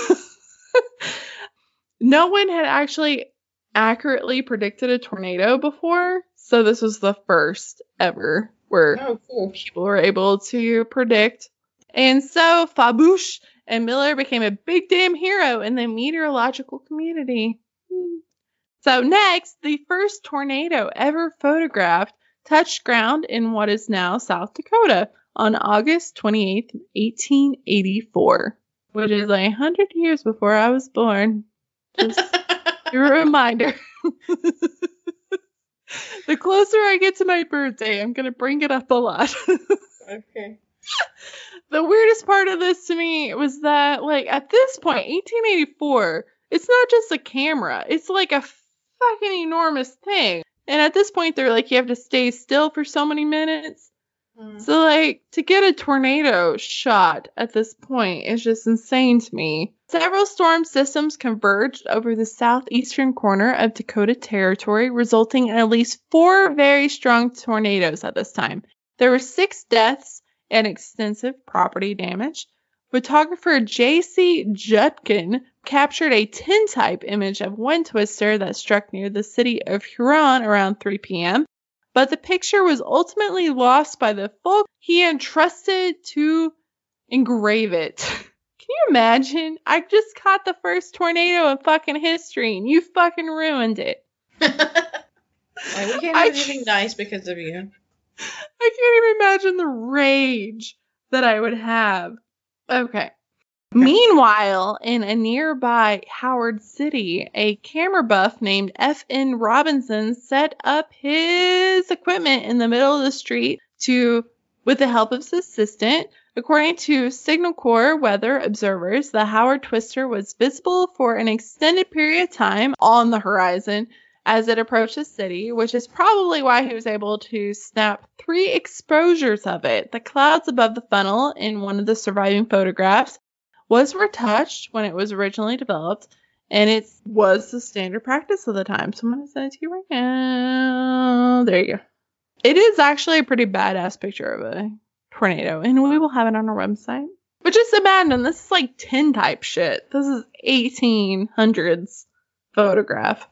no one had actually accurately predicted a tornado before, so this was the first ever where Oh, cool. people were able to predict. And so Fawbush and Miller became a big damn hero in the meteorological community. So next, the first tornado ever photographed touched ground in what is now South Dakota on August 28, 1884, which is a hundred years before I was born. Just a reminder. the closer I get to my birthday, I'm gonna bring it up a lot. okay. the weirdest part of this to me was that, like, at this point, 1884, it's not just a camera, it's like a fucking enormous thing. And at this point, they're like, you have to stay still for so many minutes. Mm. So, like, to get a tornado shot at this point is just insane to me. Several storm systems converged over the southeastern corner of Dakota Territory, resulting in at least four very strong tornadoes at this time. There were six deaths and extensive property damage. Photographer J.C. Judkin captured a tintype image of one twister that struck near the city of Huron around 3 p.m but the picture was ultimately lost by the folk he entrusted to engrave it. Can you imagine? I just caught the first tornado in fucking history and you fucking ruined it. like, we can't I do anything nice because of you. I can't even imagine the rage that I would have. Okay. Meanwhile, in a nearby Howard City, a camera buff named F.N. Robinson set up his equipment in the middle of the street to, with the help of his assistant, according to Signal Corps weather observers, the Howard Twister was visible for an extended period of time on the horizon as it approached the city, which is probably why he was able to snap three exposures of it. The clouds above the funnel in one of the surviving photographs was retouched when it was originally developed, and it was the standard practice of the time. So I'm going to send it to you right now. There you go. It is actually a pretty badass picture of a tornado, and we will have it on our website. But just imagine, this is like tintype shit. This is 1800s photograph.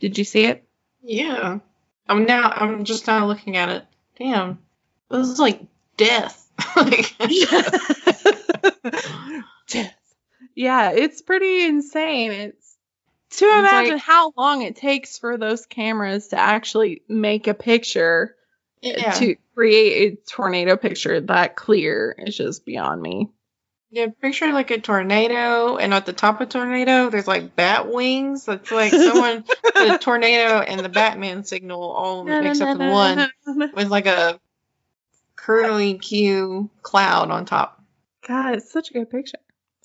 Did you see it? Yeah. I'm now. I'm just now looking at it. Damn. This is like death. like, Death. Yeah, it's pretty insane. It's to imagine like- how long it takes for those cameras to actually make a picture uh, yeah. to create a tornado picture that clear is just beyond me. Yeah, picture like a tornado, and at the top of tornado, there's like bat wings. It's like someone a tornado and the Batman signal all mixed up in one with like a curly Q cloud on top. God, it's such a good picture.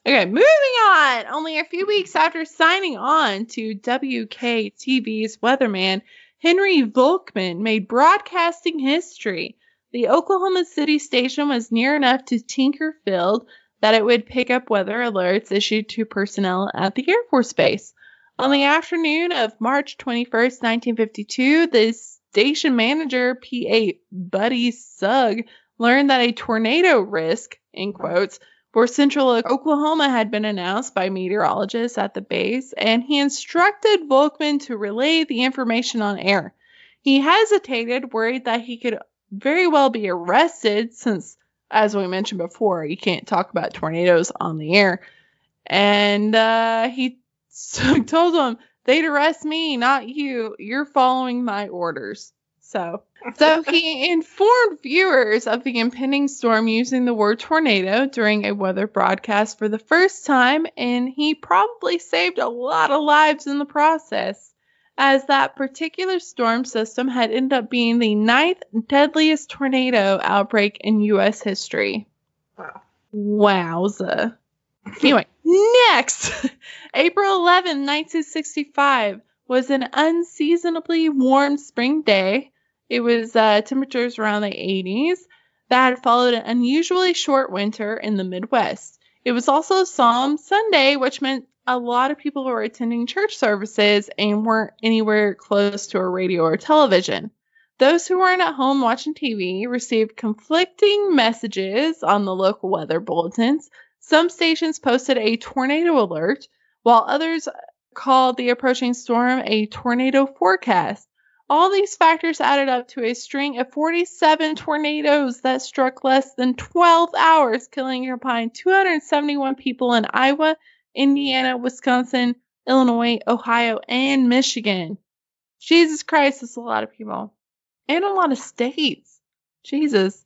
Okay, moving on. Only a few weeks after signing on to WKTV's weatherman, Henry Volkman made broadcasting history. The Oklahoma City station was near enough to Tinker Field that it would pick up weather alerts issued to personnel at the Air Force Base. On the afternoon of March 21st, 1952, the station manager, P.A. Buddy Sugg, learned that a tornado risk, in quotes, for central Oklahoma had been announced by meteorologists at the base, and he instructed Volkman to relay the information on air. He hesitated, worried that he could very well be arrested, since, as we mentioned before, you can't talk about tornadoes on the air. And uh, he told them, they'd arrest me, not you. You're following my orders. So, so he informed viewers of the impending storm using the word tornado during a weather broadcast for the first time, and he probably saved a lot of lives in the process, as that particular storm system had ended up being the ninth deadliest tornado outbreak in U.S. history. Wow. Wowza. Anyway, next, April 11, 1965 was an unseasonably warm spring day. It was uh, temperatures around the 80s that had followed an unusually short winter in the Midwest. It was also Palm Sunday, which meant a lot of people were attending church services and weren't anywhere close to a radio or television. Those who weren't at home watching TV received conflicting messages on the local weather bulletins. Some stations posted a tornado alert, while others called the approaching storm a tornado forecast. All these factors added up to a string of 47 tornadoes that struck less than 12 hours, killing and combined 271 people in Iowa, Indiana, Wisconsin, Illinois, Ohio, and Michigan. Jesus Christ, that's a lot of people. And a lot of states. Jesus.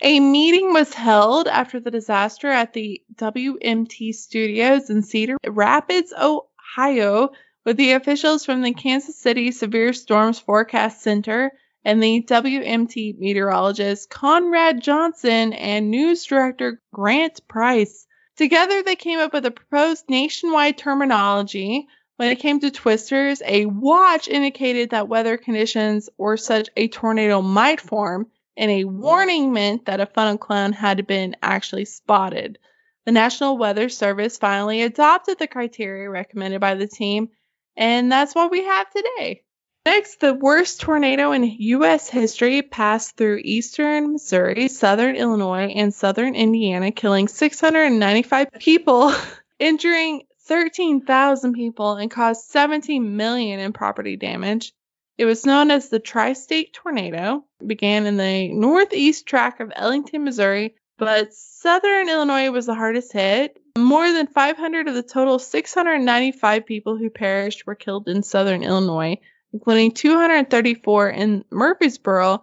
A meeting was held after the disaster at the WMT studios in Cedar Rapids, Ohio, with the officials from the Kansas City Severe Storms Forecast Center and the WMT meteorologist Conrad Johnson and news director Grant Price. Together, they came up with a proposed nationwide terminology. When it came to twisters, a watch indicated that weather conditions or such a tornado might form, and a warning meant that a funnel cloud had been actually spotted. The National Weather Service finally adopted the criteria recommended by the team, and that's what we have today. Next, the worst tornado in U.S. history passed through eastern Missouri, southern Illinois, and southern Indiana, killing 695 people, injuring 13,000 people, and caused 17 million in property damage. It was known as the Tri-State Tornado. It began in the northeast track of Ellington, Missouri, but southern Illinois was the hardest hit. More than 500 of the total 695 people who perished were killed in southern Illinois, including 234 in Murfreesboro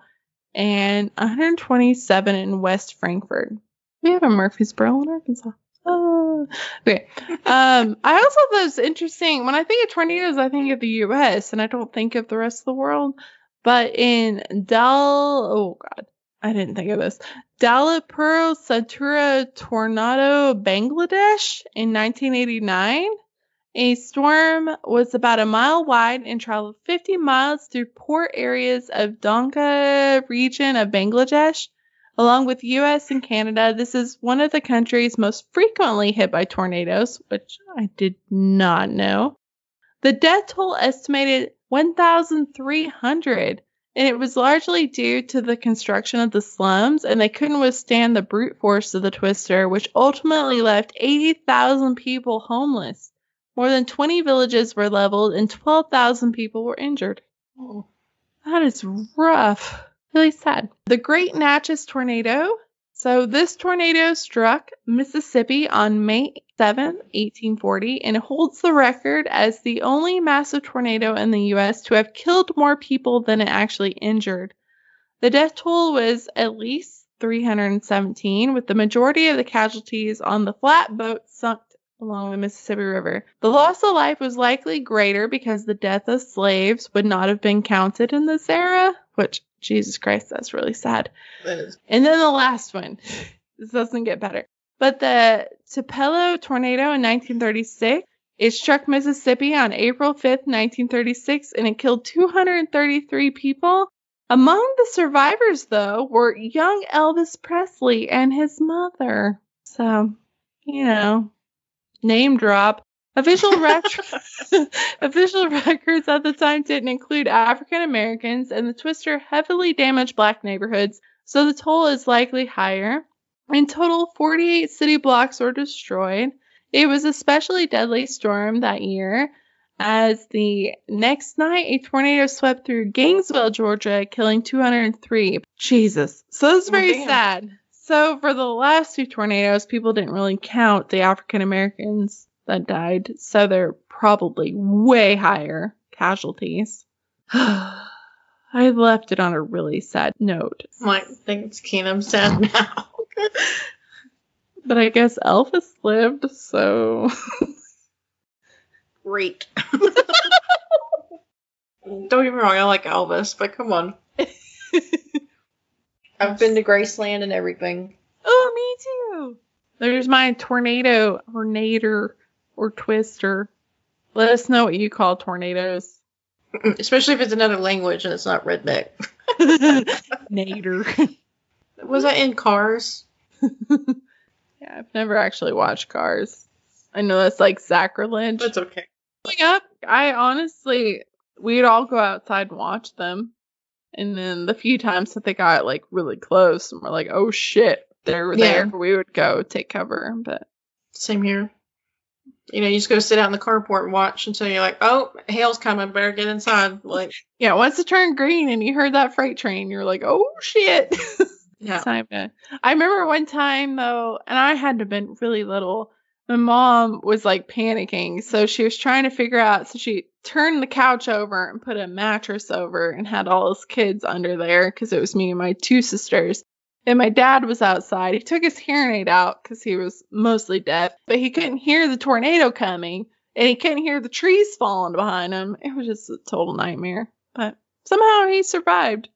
and 127 in West Frankfort. We have a Murfreesboro in Arkansas. Oh, okay. Um, I also thought it was interesting. When I think of tornadoes, I think of the U.S. and I don't think of the rest of the world. But in Dal, oh god, I didn't think of this. Dalipur Satura Tornado, Bangladesh in 1989. A storm was about a mile wide and traveled 50 miles through poor areas of Donka region of Bangladesh. Along with US and Canada, this is one of the countries most frequently hit by tornadoes, which I did not know. The death toll estimated 1,300, and it was largely due to the construction of the slums, and they couldn't withstand the brute force of the twister, which ultimately left 80,000 people homeless. More than 20 villages were leveled, and 12,000 people were injured. Oh, that is rough really sad. The Great Natchez Tornado. So this tornado struck Mississippi on May 7, 1840, and holds the record as the only massive tornado in the U.S. to have killed more people than it actually injured. The death toll was at least 317, with the majority of the casualties on the flatboat sunk along the Mississippi River. The loss of life was likely greater because the death of slaves would not have been counted in this era, which Jesus Christ, that's really sad. And then the last one. this doesn't get better. But the Tupelo tornado in 1936, it struck Mississippi on April 5th, 1936, and it killed 233 people. Among the survivors, though, were young Elvis Presley and his mother. So, you know, name drop. Official, rec- official records at the time didn't include African Americans, and the twister heavily damaged black neighborhoods, so the toll is likely higher. In total, 48 city blocks were destroyed. It was a especially deadly storm that year, as the next night a tornado swept through Gainesville, Georgia, killing 203. Jesus. So it's Oh, very damn. sad. So for the last two tornadoes, people didn't really count the African Americans that died, so they're probably way higher casualties. I left it on a really sad note. I'm like, thanks, Keen. Sad now. But I guess Elvis lived, so Great. Don't get me wrong, I like Elvis, but come on. I've been to Graceland and everything. Oh, me too. There's my tornado or nader or twister. Let us know what you call tornadoes. Especially if it's another language and it's not redneck. nader. Was that in Cars? yeah, I've never actually watched Cars. I know that's like sacrilege. That's okay. Growing up, I honestly, we'd all go outside and watch them. And then the few times that they got like really close and we're like, oh shit, they were Yeah. there, we would go take cover. But Same here. You know, you just go sit out in the carport and watch until you're like, oh, hail's coming, better get inside. Like, yeah, once it turned green and you heard that freight train, you're like, oh shit. yeah. time to. I remember one time though, and I had to have been really little. My mom was like panicking, so she was trying to figure out. So she turned the couch over and put a mattress over and had all his kids under there because it was me and my two sisters. And my dad was outside. He took his hearing aid out because he was mostly deaf, but he couldn't hear the tornado coming and he couldn't hear the trees falling behind him. It was just a total nightmare. But somehow he survived.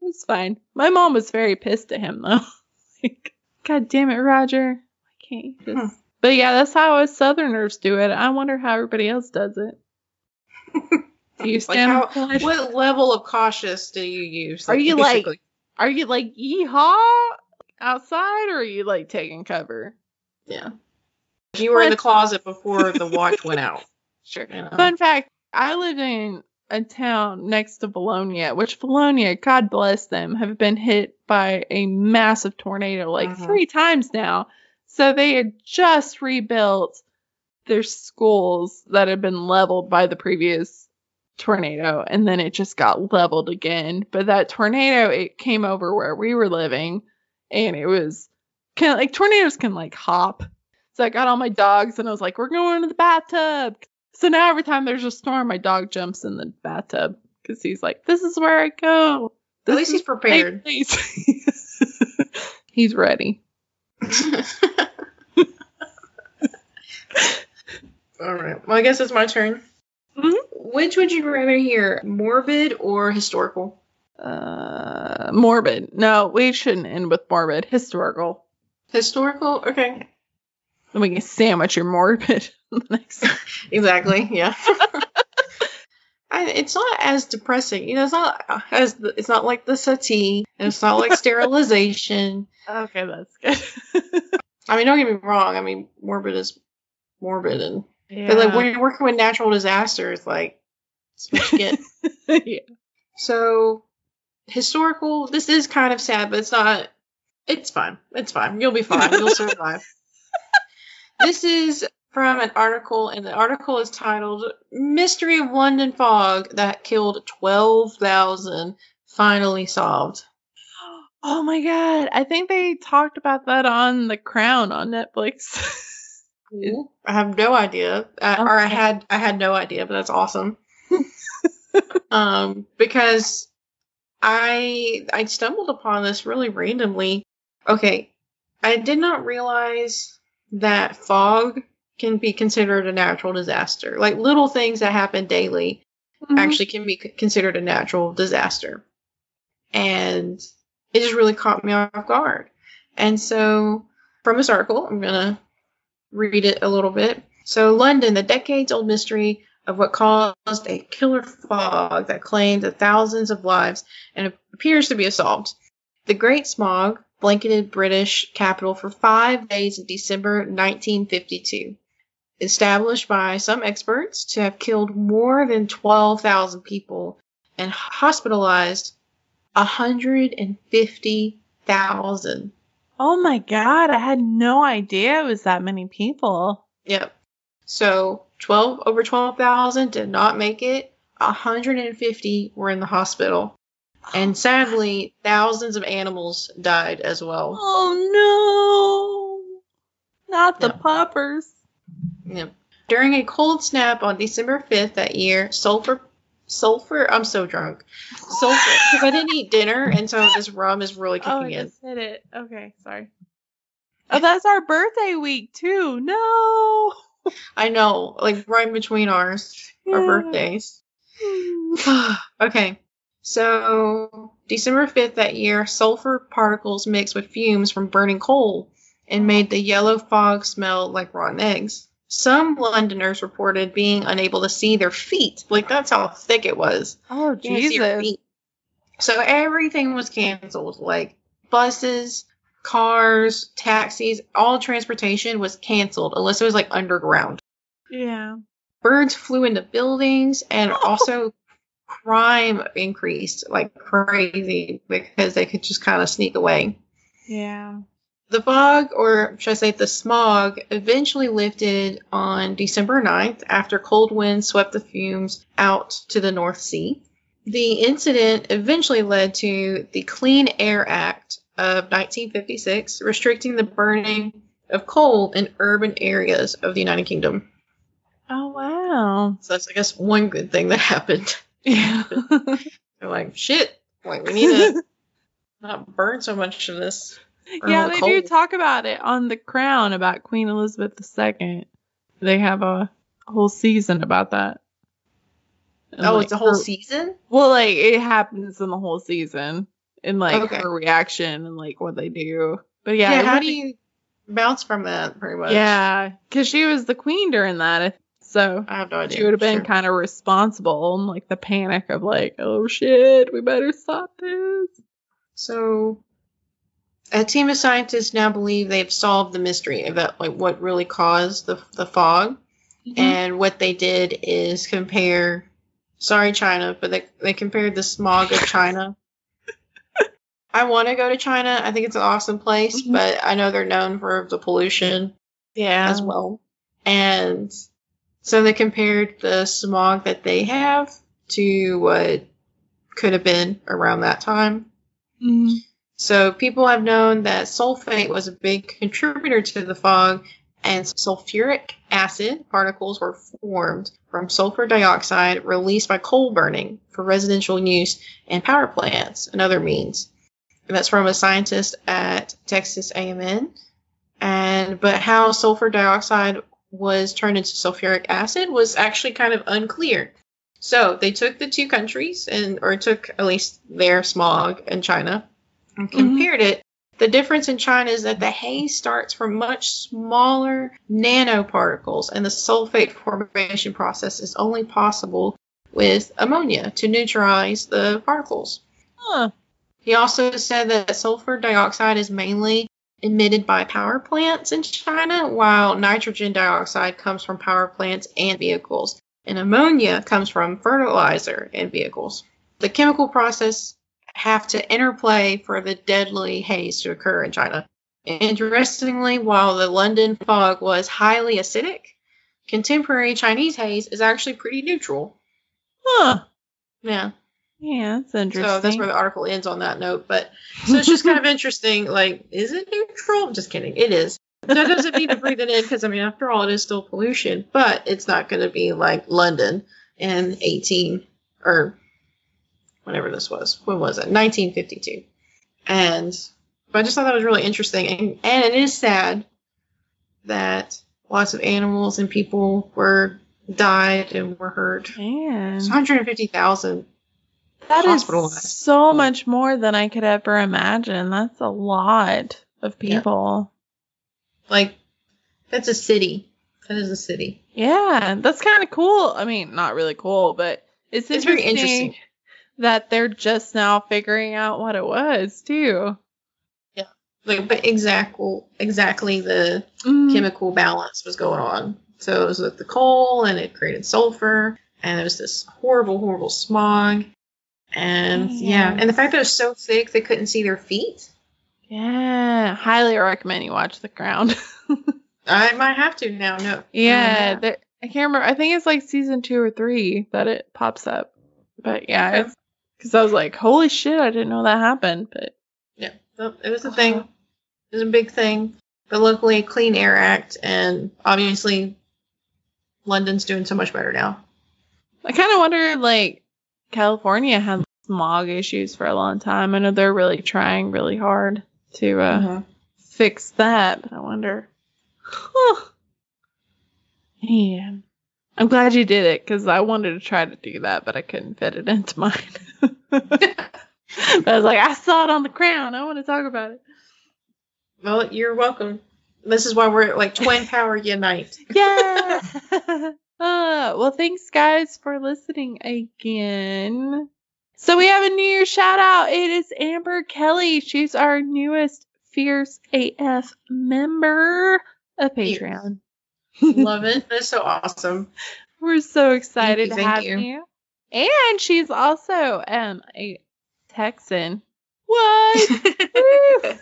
It was fine. My mom was very pissed at him though. like, God damn it, Roger. I can't just Hmm. But yeah, that's how us Southerners do it. I wonder how everybody else does it. Do you Like stand how- the ledge? What level of cautious do you use? Are you, like- Are you like yeehaw outside or are you like taking cover? yeah. You were in the closet before the watch went out. Sure. You know? Fun fact, I lived in a town next to Bologna, which Bologna, God bless them, have been hit by a massive tornado like Mhm. three times now. So they had just rebuilt their schools that had been leveled by the previous tornado and then it just got leveled again. But that tornado it came over where we were living and it was kind of like tornadoes can like hop. So I got all my dogs and I was like, we're going to the bathtub. So now every time there's a storm, my dog jumps in the bathtub because he's like, this is where I go. At least he's prepared. he's ready. All right. Well, I guess it's my turn. Mhm. Which would you rather hear, morbid or historical? Uh, morbid. No, we shouldn't end with morbid. Historical. Historical? Okay. Then we can sandwich your morbid next. Exactly. Yeah. I, it's not as depressing. You know, it's not as the, it's not like the settee, and it's not like sterilization. Okay, that's good. I mean, don't get me wrong. I mean, morbid is morbid, and yeah. but like when you're working with natural disasters, like it's what you get. yeah. So, historical, this is kind of sad, but it's not. It's fine. It's fine. You'll be fine. You'll survive. this is from an article, and the article is titled Mystery of London Fog That Killed 12,000 Finally Solved. Oh my god. I think they talked about that on The Crown on Netflix. I have no idea, uh, or I had I had no idea, but that's awesome. um, because I I stumbled upon this really randomly. Okay, I did not realize that fog can be considered a natural disaster. Like little things that happen daily mm-hmm. actually can be considered a natural disaster. And it just really caught me off guard. And so, from this article, I'm going to read it a little bit. So, London, the decades old mystery of what caused a killer fog that claimed thousands of lives and appears to be solved. The Great Smog blanketed British capital for five days in December 1952 established by some experts to have killed more than 12,000 people and hospitalized 150,000. Oh my god, I had no idea it was that many people. Yep. So 12 over 12,000 did not make it. 150 were in the hospital. And sadly, thousands of animals died as well. Oh no. Not the Yeah. puppers. Yep. During a cold snap on December 5th that year, sulfur sulfur I'm so drunk. Sulfur because I didn't eat dinner and so this rum is really kicking Oh, I in. just hit it. Okay, sorry. Oh, that's our birthday week too. No. I know, like right between ours, our birthdays. okay. So, December 5th that year, sulfur particles mixed with fumes from burning coal and made the yellow fog smell like rotten eggs. Some Londoners reported being unable to see their feet. Like, that's how thick it was. Oh You can't see your Jesus. So, everything was canceled. Like, buses, cars, taxis, all transportation was canceled unless it was like underground Yeah. birds flew into buildings and oh. also crime increased like crazy because they could just kind of sneak away. Yeah. The fog, or should I say the smog, eventually lifted on December 9th after cold winds swept the fumes out to the North Sea. The incident eventually led to the Clean Air Act of 1956, restricting the burning of coal in urban areas of the United Kingdom. Oh wow. So that's, I guess, one good thing that happened. Yeah. They're like, shit, like, we need to not burn so much of this. Yeah, they do talk about it on The Crown about Queen Elizabeth II. They have a whole season about that. And, Oh, like, it's a whole her- season? Well, like it happens in the whole season, and like Okay. her reaction and like what they do. But Yeah, yeah, how do you bounce from that, pretty much? Yeah, because she was the queen during that, so I have no idea. she would have been Sure. kind of responsible and like the panic of like, oh shit, we better stop this. So, a team of scientists now believe they've solved the mystery about like what really caused the the fog. Mm-hmm. And what they did is compare. Sorry, China, but they they compared the smog of China. I want to go to China. I think it's an awesome place, Mhm. but I know they're known for the pollution Yeah, as well. And so they compared the smog that they have to what could have been around that time. Mhm. So people have known that sulfate was a big contributor to the fog, and sulfuric acid particles were formed from sulfur dioxide released by coal burning for residential use and power plants and other means. And that's from a scientist at Texas A&M. And but how sulfur dioxide was turned into sulfuric acid was actually kind of unclear. So they took the two countries and or took at least their smog in China and compared it. The difference in China is that the haze starts from much smaller nanoparticles, and the sulfate formation process is only possible with ammonia to neutralize the particles. Huh. He also said that sulfur dioxide is mainly emitted by power plants in China, while nitrogen dioxide comes from power plants and vehicles, and ammonia comes from fertilizer and vehicles. The chemical process have to interplay for the deadly haze to occur in China. Interestingly, while the London fog was highly acidic, contemporary Chinese haze is actually pretty neutral. Huh. Yeah. Yeah, that's interesting. So that's where the article ends on that note. But so it's just kind of interesting. Like, is it neutral? I'm Just kidding. It is. That doesn't mean to breathe it in because I mean, after all, it is still pollution. But it's not going to be like London in 18 or whatever this was. When was it? 1952. And but I just thought that was really interesting, and and it is sad that lots of animals and people were died and were hurt. Man, It's 150,000 that is so much more than I could ever imagine. That's a lot of Yeah. people. Like, that's a city. That is a city. Yeah, that's kind of cool. I mean, not really cool, but it's It's very interesting. That they're just now figuring out what it was too. Yeah, like, but exactly, exactly the Mm. chemical balance was going on. So it was with the coal, and it created sulfur, and there was this horrible, horrible smog, and yeah, and the fact that it was so thick they couldn't see their feet. Yeah, highly recommend you watch The Crown. I might have to now. No. yeah, I can't remember. I think it's like season two or three that it pops up. But yeah, Okay. it's because I was like, holy shit, I didn't know that happened. But Yeah, it was a thing. It was a big thing. But luckily, Clean Air Act, and obviously, London's doing so much better now. I kind of wonder, like, California had smog issues for a long time. I know they're really trying really hard to uh, Mm-hmm. fix that, but I wonder. Huh. Man, I'm glad you did it because I wanted to try to do that, but I couldn't fit it into mine. I was like, I saw it on the crown. I want to talk about it. Well, you're welcome. This is why we're like twin power unite. Yeah. uh, well, thanks guys for listening again. So we have a New Year's shout out. It is Amber Kelly. She's our newest Fierce AF member of Patreon. Love it. That's so awesome. We're so excited you, to have you. you. And she's also um a Texan. What?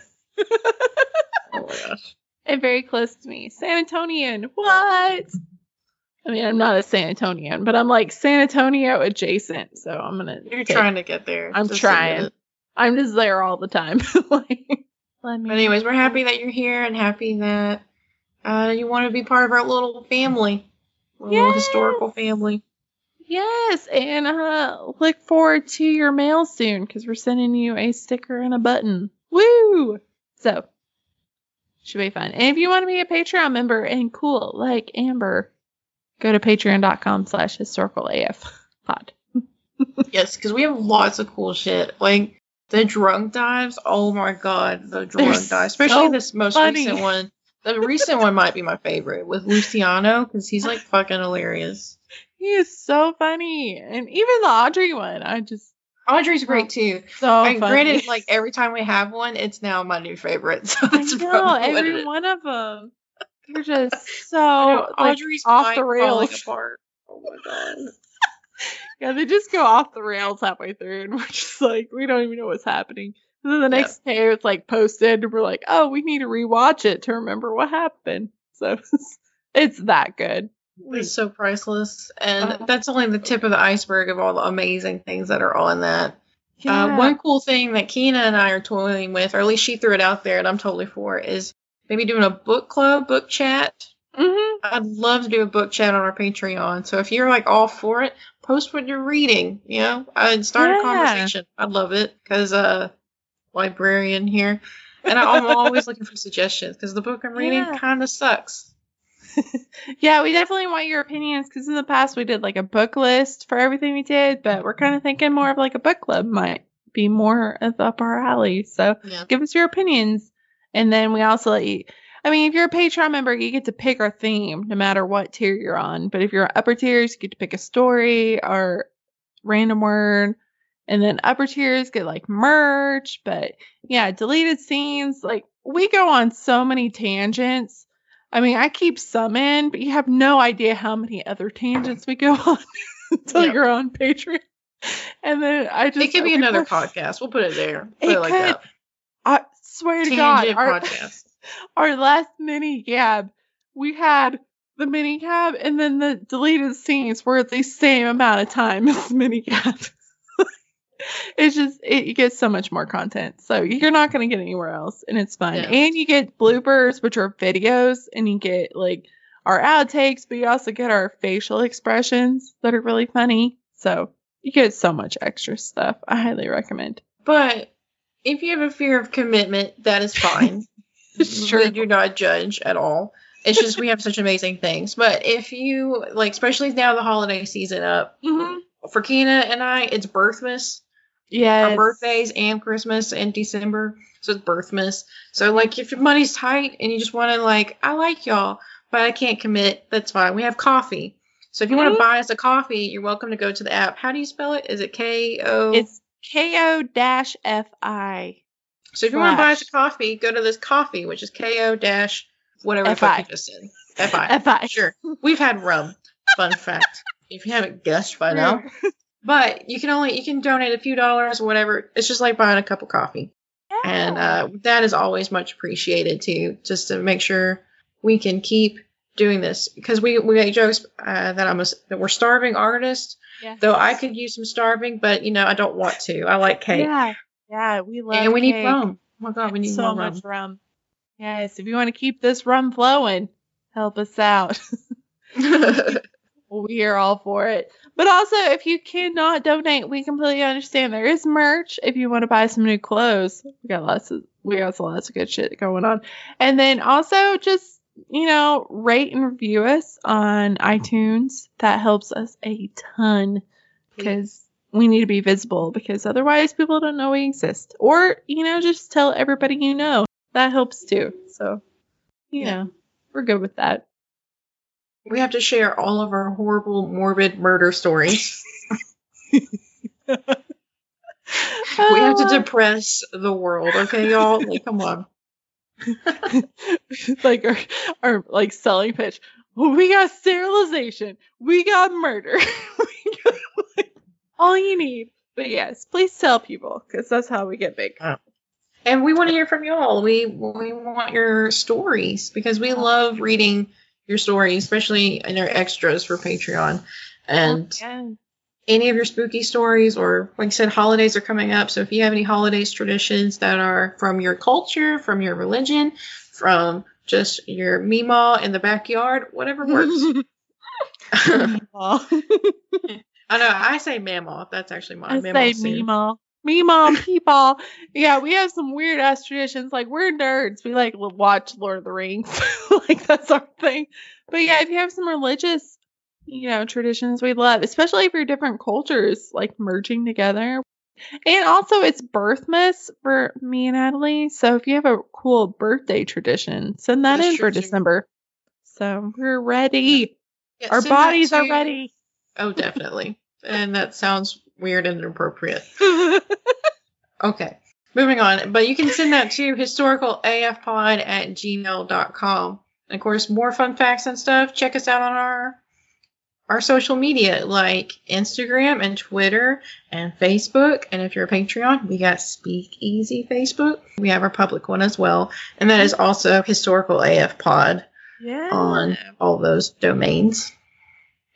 Oh my gosh. and very close to me. San Antonian. What? I mean, I'm not a San Antonian, but I'm like San Antonio adjacent. So I'm gonna. You're take- trying to get there. I'm trying. I'm just there all the time. like, let me. But anyways, we're happy that you're here and happy that uh, you want to be part of our little family, our little historical family. Yes, and uh, look forward to your mail soon because we're sending you a sticker and a button. Woo! So should be fun. And if you want to be a Patreon member and cool like Amber, go to patreon.com slash historical AF pod. Yes, because we have lots of cool shit. Like the drunk dives. Oh my god, the drunk They're dives. Especially so this most funny. recent one. The recent one might be my favorite with Luciano because he's like fucking hilarious. He is so funny. And even the Audrey one, I just Audrey's oh, great too. so Oh, funny. granted, like every time we have one, it's now my new favorite. So I that's know, probably it every one of them. They're just so I know, like, Audrey's off the rails. apart. Oh my god. Yeah, they just go off the rails halfway through, and we're just like, we don't even know what's happening. And then the Yeah. next day, it's like posted, and we're like, oh, we need to rewatch it to remember what happened. So it's that good. It's so priceless, and Uh-huh. that's only the tip of the iceberg of all the amazing things that are on that. Yeah. Uh, one cool thing that Kina and I are toying with, or at least she threw it out there, and I'm totally for, is maybe doing a book club, book chat. Mhm. I'd love to do a book chat on our Patreon. So if you're like all for it, post what you're reading. You know, and start Yeah. a conversation. I'd love it because uh, librarian here, and I'm always looking for suggestions because the book I'm reading Yeah. kind of sucks. Yeah, we definitely want your opinions because in the past we did like a book list for everything we did, but we're kind of thinking more of like a book club might be more of up our alley. So Yeah. give us your opinions. And then we also let you, I mean, if you're a Patreon member, you get to pick our theme no matter what tier you're on. But if you're upper tiers, you get to pick a story or random word. And then upper tiers get like merch. But yeah, deleted scenes. Like we go on so many tangents. I mean, I keep some in, but you have no idea how many other tangents we go on until Yep. you're on Patreon. And then I just It could be another podcast. We'll put it there. Put It it, like could. that. I swear to God, our, podcast. our last mini gab, we had the mini gab and then the deleted scenes were the same amount of time as mini gab. It's just it, you get so much more content, so you're not gonna get anywhere else, and it's fun. Yeah. And you get bloopers, which are videos, and you get like our outtakes, but you also get our facial expressions that are really funny. So you get so much extra stuff. I highly recommend. But if you have a fear of commitment, that is fine. Sure. We do not judge at all. It's just we have such amazing things. But if you like, especially now the holiday season up Mm-hmm. for Kina and I, it's Birthmas. Yeah. Our birthdays and Christmas and December, so it's Birthmas. So like, if your money's tight and you just want to like, I like y'all, but I can't commit, that's fine. We have coffee. So if you want to mm-hmm. buy us a coffee, you're welcome to go to the app. How do you spell it? Is it K O? It's ko dash fi. So if you want to buy us a coffee, go to this coffee, which is KO dash whatever the fuck you just said. FI. Fi. Sure. We've had rum. Fun fact. If you haven't guessed by now. But you can only you can donate a few dollars or whatever. It's just like buying a cup of coffee. and uh, that is always much appreciated too, just to make sure we can keep doing this because we we make jokes uh, that I'm a, that we're starving artists. Yes. Though I could use some starving, but you know I don't want to. I like cake, Yeah. Yeah, we love and we need cake. rum. Oh my god, we need so more rum. much rum. Yes, if you want to keep this rum flowing, help us out. we are all for it. But also, if you cannot donate, we completely understand. There is merch if you want to buy some new clothes. We got lots of we got lots of good shit going on. And then also just you know rate and review us on iTunes. That helps us a ton because we need to be visible because otherwise people don't know we exist. Or you know just tell everybody you know. That helps too. So you Yeah. know we're good with that. We have to share all of our horrible, morbid murder stories. We have to depress the world, okay, y'all? Like, come on. like our, our like selling pitch. Oh, we got sterilization. We got murder. we got like, all you need. But yes, please tell people because that's how we get big. And we want to hear from y'all. We we want your stories because we love reading your stories, especially in our extras for Patreon. And oh, Yeah. any of your spooky stories, or like I said, holidays are coming up. So if you have any holidays traditions that are from your culture, from your religion, from just your Meemaw in the backyard, whatever works. I know I say Mamaw. That's actually my I Mamaw say soon. Meemaw. mom people. Yeah, we have some weird ass traditions. Like we're nerds. We like watch Lord of the Rings. like that's our thing. But yeah, if you have some religious, you know, traditions we love, especially if you're different cultures, like merging together. And also it's birthmas for me and Natalie. So if you have a cool birthday tradition, send that That's in for too. December. So we're ready. Yeah, Our bodies are ready. Oh, definitely. and that sounds weird and inappropriate. Okay, moving on. But you can send that to historicalafpod at gmail.com. And of course, more fun facts and stuff. Check us out on our our social media like Instagram and Twitter and Facebook. And if you're a Patreon, we got Speakeasy Facebook. We have our public one as well. And that is also Historical AF Pod yeah. on all those domains.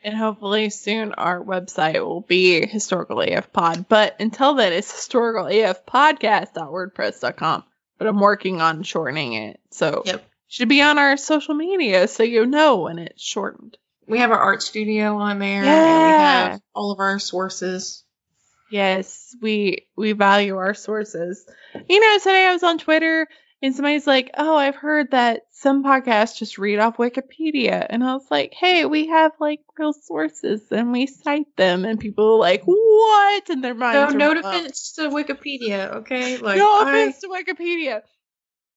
And hopefully soon our website will be historical AF pod. But until then, it's historical AF podcast.wordpress.com. But I'm working on shortening it. So Yep. should be on our social media so you know when it's shortened. We have our art studio on there. And we Yeah. have all of our sources. Yes, we we value our sources. You know, today I was on Twitter and somebody's like, "Oh, I've heard that some podcasts just read off Wikipedia," and I was like, "Hey, we have like real sources and we cite them," and people were like, "What?" And their So minds are no blown. offense to Wikipedia, okay? Like no I- offense to Wikipedia,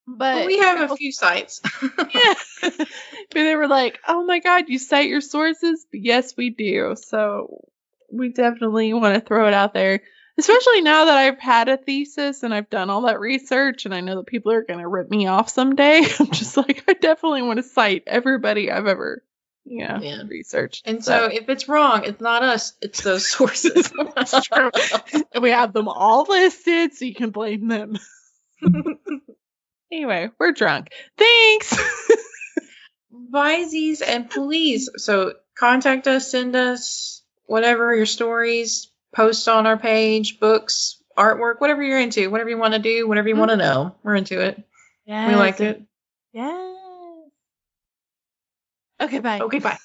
but, we have a few sites. yeah. but they were like, "Oh my god, you cite your sources?" But yes, we do. So we definitely want to throw it out there, especially now that I've had a thesis and I've done all that research, and I know that people are gonna rip me off someday. I'm just like, I definitely want to cite everybody I've ever, you know, Yeah. researched. and so if it's wrong, it's not us, it's those sources. That's true. And we have them all listed, so you can blame them. Anyway, we're drunk. Thanks. Visies and please, so contact us, send us whatever your stories, post on our page, books, artwork, whatever you're into, whatever you want to do, whatever you mm. want to know. We're into it. Yes. We like it. Yes. Okay, bye. Okay, bye.